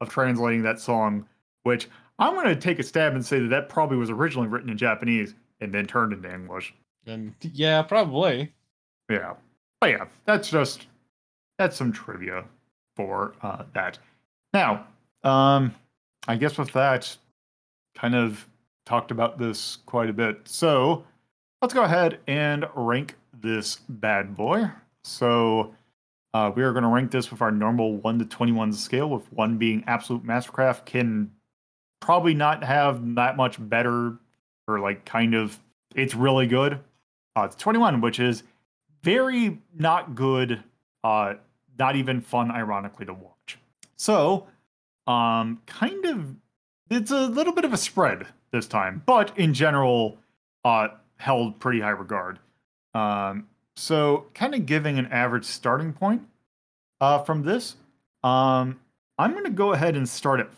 of translating that song which I'm going to take a stab and say that that probably was originally written in Japanese and then turned into English. And yeah, probably. Yeah. But yeah, that's just that's some trivia for uh, that. Now, um, I guess with that, kind of talked about this quite a bit. So let's go ahead and rank this bad boy. So uh, we are going to rank this with our normal 1 to 21 scale, with 1 being absolute mastercraft, can probably not have that much better or like kind of it's really good. Uh, it's 21, which is very not good, uh, not even fun, ironically, to watch. So, um, kind of, it's a little bit of a spread this time, but in general, uh, held pretty high regard. Um, so, kind of giving an average starting point uh, from this, um, I'm going to go ahead and start at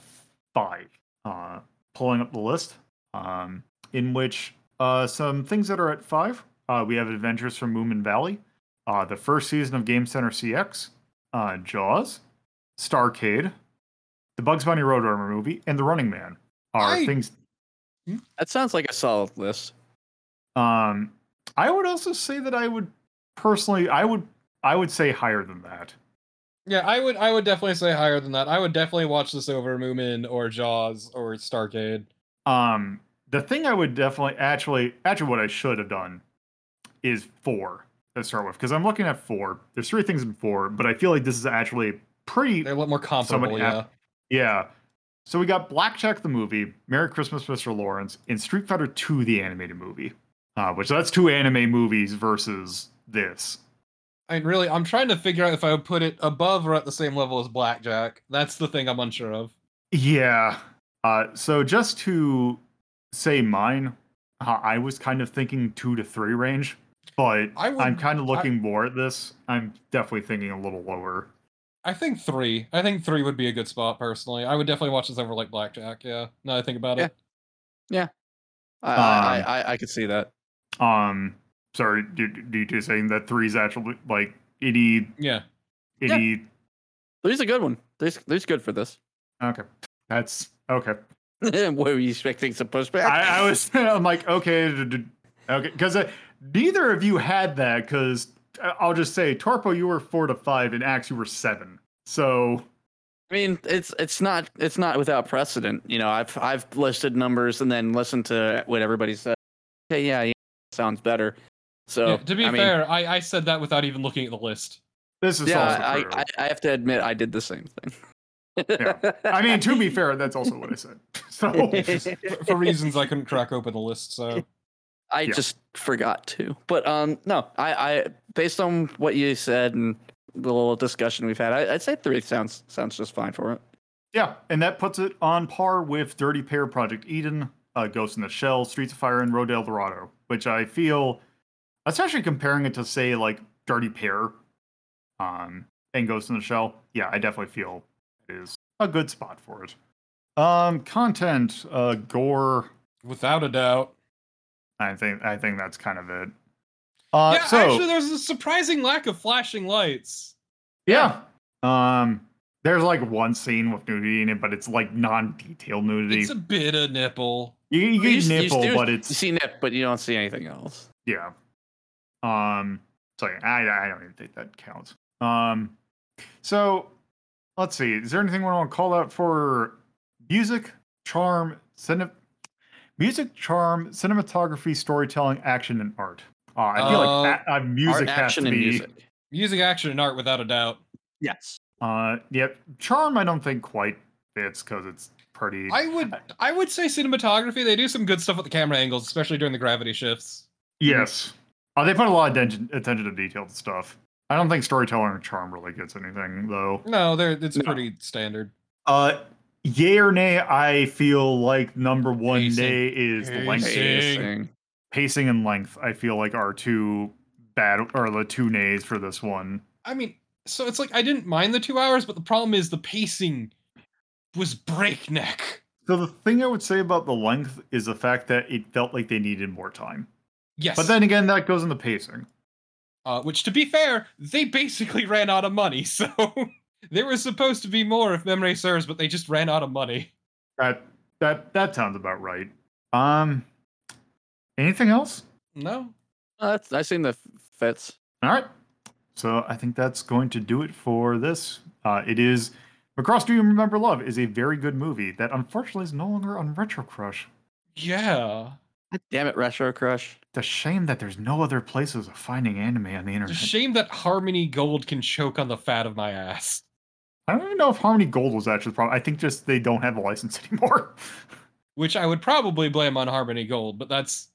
five, uh, pulling up the list, um, in which uh, some things that are at five. Uh, we have Adventures from Moomin Valley, uh, the first season of Game Center CX, uh, Jaws, Starcade, the Bugs Bunny Roadrunner movie, and The Running Man are I- things. That sounds like a solid list. Um, I would also say that I would personally, I would, I would say higher than that. Yeah, I would I would definitely say higher than that. I would definitely watch this over Moomin or Jaws or Starcade. Um, the thing I would definitely actually actually what I should have done is four to start with because I'm looking at four. There's three things in four, but I feel like this is actually pretty They're a lot more comparable, yeah. yeah. So we got Blackjack the movie, Merry Christmas, Mr. Lawrence, and Street Fighter 2 the animated movie. Uh, which that's two anime movies versus this. I mean, really, I'm trying to figure out if I would put it above or at the same level as Blackjack. That's the thing I'm unsure of. Yeah. Uh, so just to say mine, uh, I was kind of thinking two to three range, but I would, I'm kind of I- looking more at this. I'm definitely thinking a little lower. I think three. I think three would be a good spot personally. I would definitely watch this over like Blackjack. Yeah. Now that I think about it. Yeah. I, I, Um, I, I could see that. Um, sorry, do, do you two saying that three is actually like any? Yeah. itty? There's a good one. There's, there's good for this. Okay, that's okay. what were you expecting some pushback? I, I was, I'm like, okay, d- d- okay, because uh, neither of you had that. Because uh, I'll just say, Torpo, you were four to five, and Axe, you were seven. So I mean, it's it's not it's not without precedent. You know, I've I've listed numbers and then listened to what everybody said. Okay, yeah, yeah sounds better. So Yeah, to be I mean, fair, I, I said that without even looking at the list. this is yeah, I. I I have to admit I did the same thing. Yeah. I mean, to be fair, that's also what I said. So For, for reasons I couldn't crack open the list, so I Yeah. just forgot to. But um, no, I, I based on what you said and the little discussion we've had, I, I'd say three sounds sounds just fine for it. Yeah, and that puts it on par with Dirty Pair, Project A-ko, uh, Ghost in the Shell, Streets of Fire, and Road El Dorado, which I feel, especially comparing it to say like Dirty Pair, um, and Ghost in the Shell. Yeah, I definitely feel it is a good spot for it. Um, content, uh, gore. without a doubt. I think I think that's kind of it. Uh, yeah, so actually, there's a surprising lack of flashing lights. yeah, um, there's like one scene with nudity in it, but it's like non-detailed nudity. It's a bit of nipple. you, you get s- nipple, do- but it's you see nip, but you don't see anything else. Yeah. Um. So I I don't even think that counts. Um. So let's see. Is there anything we want to call out for music, charm, cine, music, charm, cinematography, storytelling, action, and art? Uh, I feel Uh, like a- uh, music Art, has action, to and be. music. Music, action, and art, without a doubt. Yes. Uh. Yep. Charm. I don't think quite fits because it's pretty. I would, I would say cinematography. They do some good stuff with the camera angles, especially during the gravity shifts. yes. Uh, they put a lot of attention, attention to detailed stuff. I don't think storytelling or charm really gets anything though. No, they're it's No. pretty standard. Uh, yay or nay? I feel like number one Pacing. nay is the length, Pacing. Pacing. pacing and length. I feel like are two bad or the two nays for this one. I mean, so it's like I didn't mind the two hours, but the problem is the pacing was breakneck. So the thing I would say about the length is the fact that it felt like they needed more time. Yes, But then again, that goes in the pacing. uh, which to be fair, they basically ran out of money. So there was supposed to be more, if memory serves, but they just ran out of money. That that that sounds about right. Um, anything else? No. Uh, that's I seen the fits. All right. So I think that's going to do it for this. Uh, it is Macross Do You Remember Love is a very good movie that unfortunately is no longer on Retro Crush. Yeah. God damn it, Retro Crush. It's a shame that there's no other places of finding anime on the It's internet. a shame that Harmony Gold can choke on the fat of my ass. I don't even know if Harmony Gold was actually the problem. I think just they don't have a license anymore. Which I would probably blame on Harmony Gold, but that's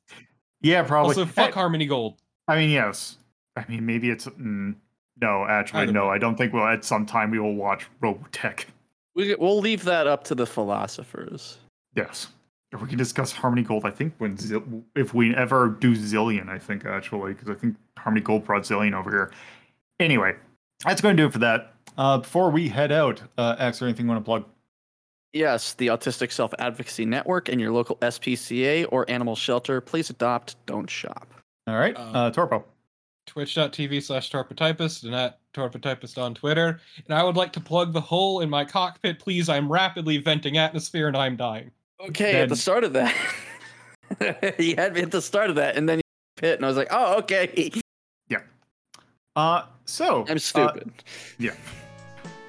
yeah, probably. also fuck Eh, Harmony Gold. I mean, yes. I mean, maybe it's mm, no. Actually, Either no. way. I don't think we'll. At some time, we will watch Robotech. We we'll leave that up to the philosophers. Yes. Or we can discuss Harmony Gold. I think when Zil- if we ever do Zillion, I think actually because I think Harmony Gold brought Zillion over here. Anyway, that's going to do it for that. Uh, before we head out, uh, Ax, or anything you want to plug? Yes, the Autistic Self Advocacy Network and your local SPCA or animal shelter. Please adopt, don't shop. All right, Uh, uh, Torpo. Twitch.tv slash Torpotypist and at Torpotypist on Twitter. And I would like to plug the hole in my cockpit, please. I'm rapidly venting atmosphere and I'm dying. Okay, at the start of that, you had me at the start of that, and then you hit, and I was like, oh, okay. Uh, so I'm uh, stupid. Yeah.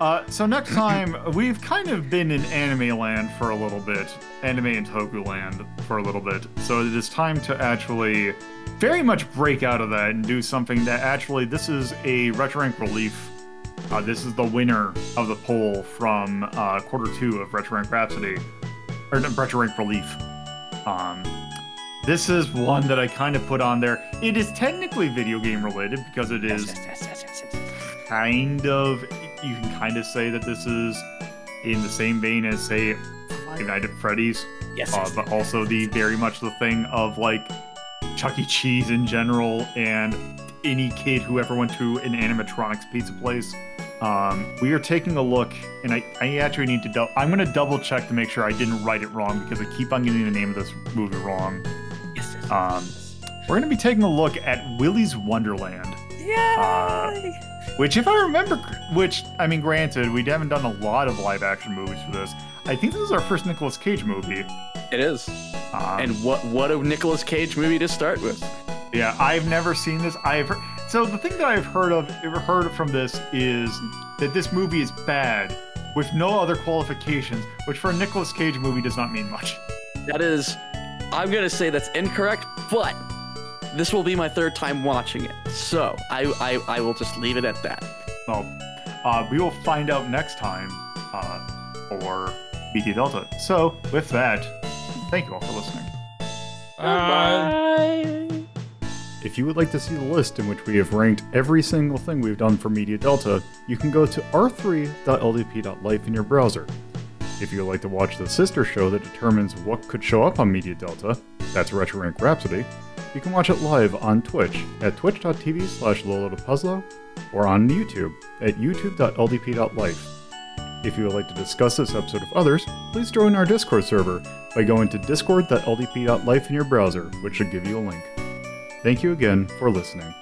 Uh, so next time we've kind of been in anime land for a little bit, anime and toku land for a little bit. So it is time to actually very much break out of that and do something that actually this is a retro rank relief. Uh, this is the winner of the poll from uh, quarter two of retro rank Rhapsody, or retro rank relief. Um, this is one that I kind of put on there. It is technically video game related because it is kind of you can kind of say that this is in the same vein as say Five Nights at Freddy's, Yes. uh, but also the very much the thing of like Chuck E. Cheese in general and any kid who ever went to an animatronics pizza place. Um, we are taking a look, and I, I actually need to. dou- I'm going to double check to make sure I didn't write it wrong because I keep on getting the name of this movie wrong. Yes, yes, Um, We're going to be taking a look at Willy's Wonderland. Yay! Which, if I remember, which I mean, granted, we haven't done a lot of live action movies for this. I think this is our first Nicolas Cage movie. it is. Um, And what what a Nicolas Cage movie to start with. yeah, I've never seen this. I've heard, so the thing that I've heard of, heard from this is that this movie is bad with no other qualifications, which for a Nicolas Cage movie does not mean much. That is, I'm gonna say that's incorrect, but this will be my third time watching it, so I I, I will just leave it at that. Well, uh, we will find out next time uh, for Media Delta. So, with that, thank you all for listening. Bye. If you would like to see the list in which we have ranked every single thing we've done for Media Delta, you can go to r3.ldp.life in your browser. If you would like to watch the sister show that determines what could show up on Media Delta, that's Retro Rank Rhapsody, you can watch it live on Twitch at twitch.tv slash Puzzlo or on YouTube at youtube.ldp.life. If you would like to discuss this episode of others, please join our Discord server by going to discord.ldp.life in your browser, which should give you a link. Thank you again for listening.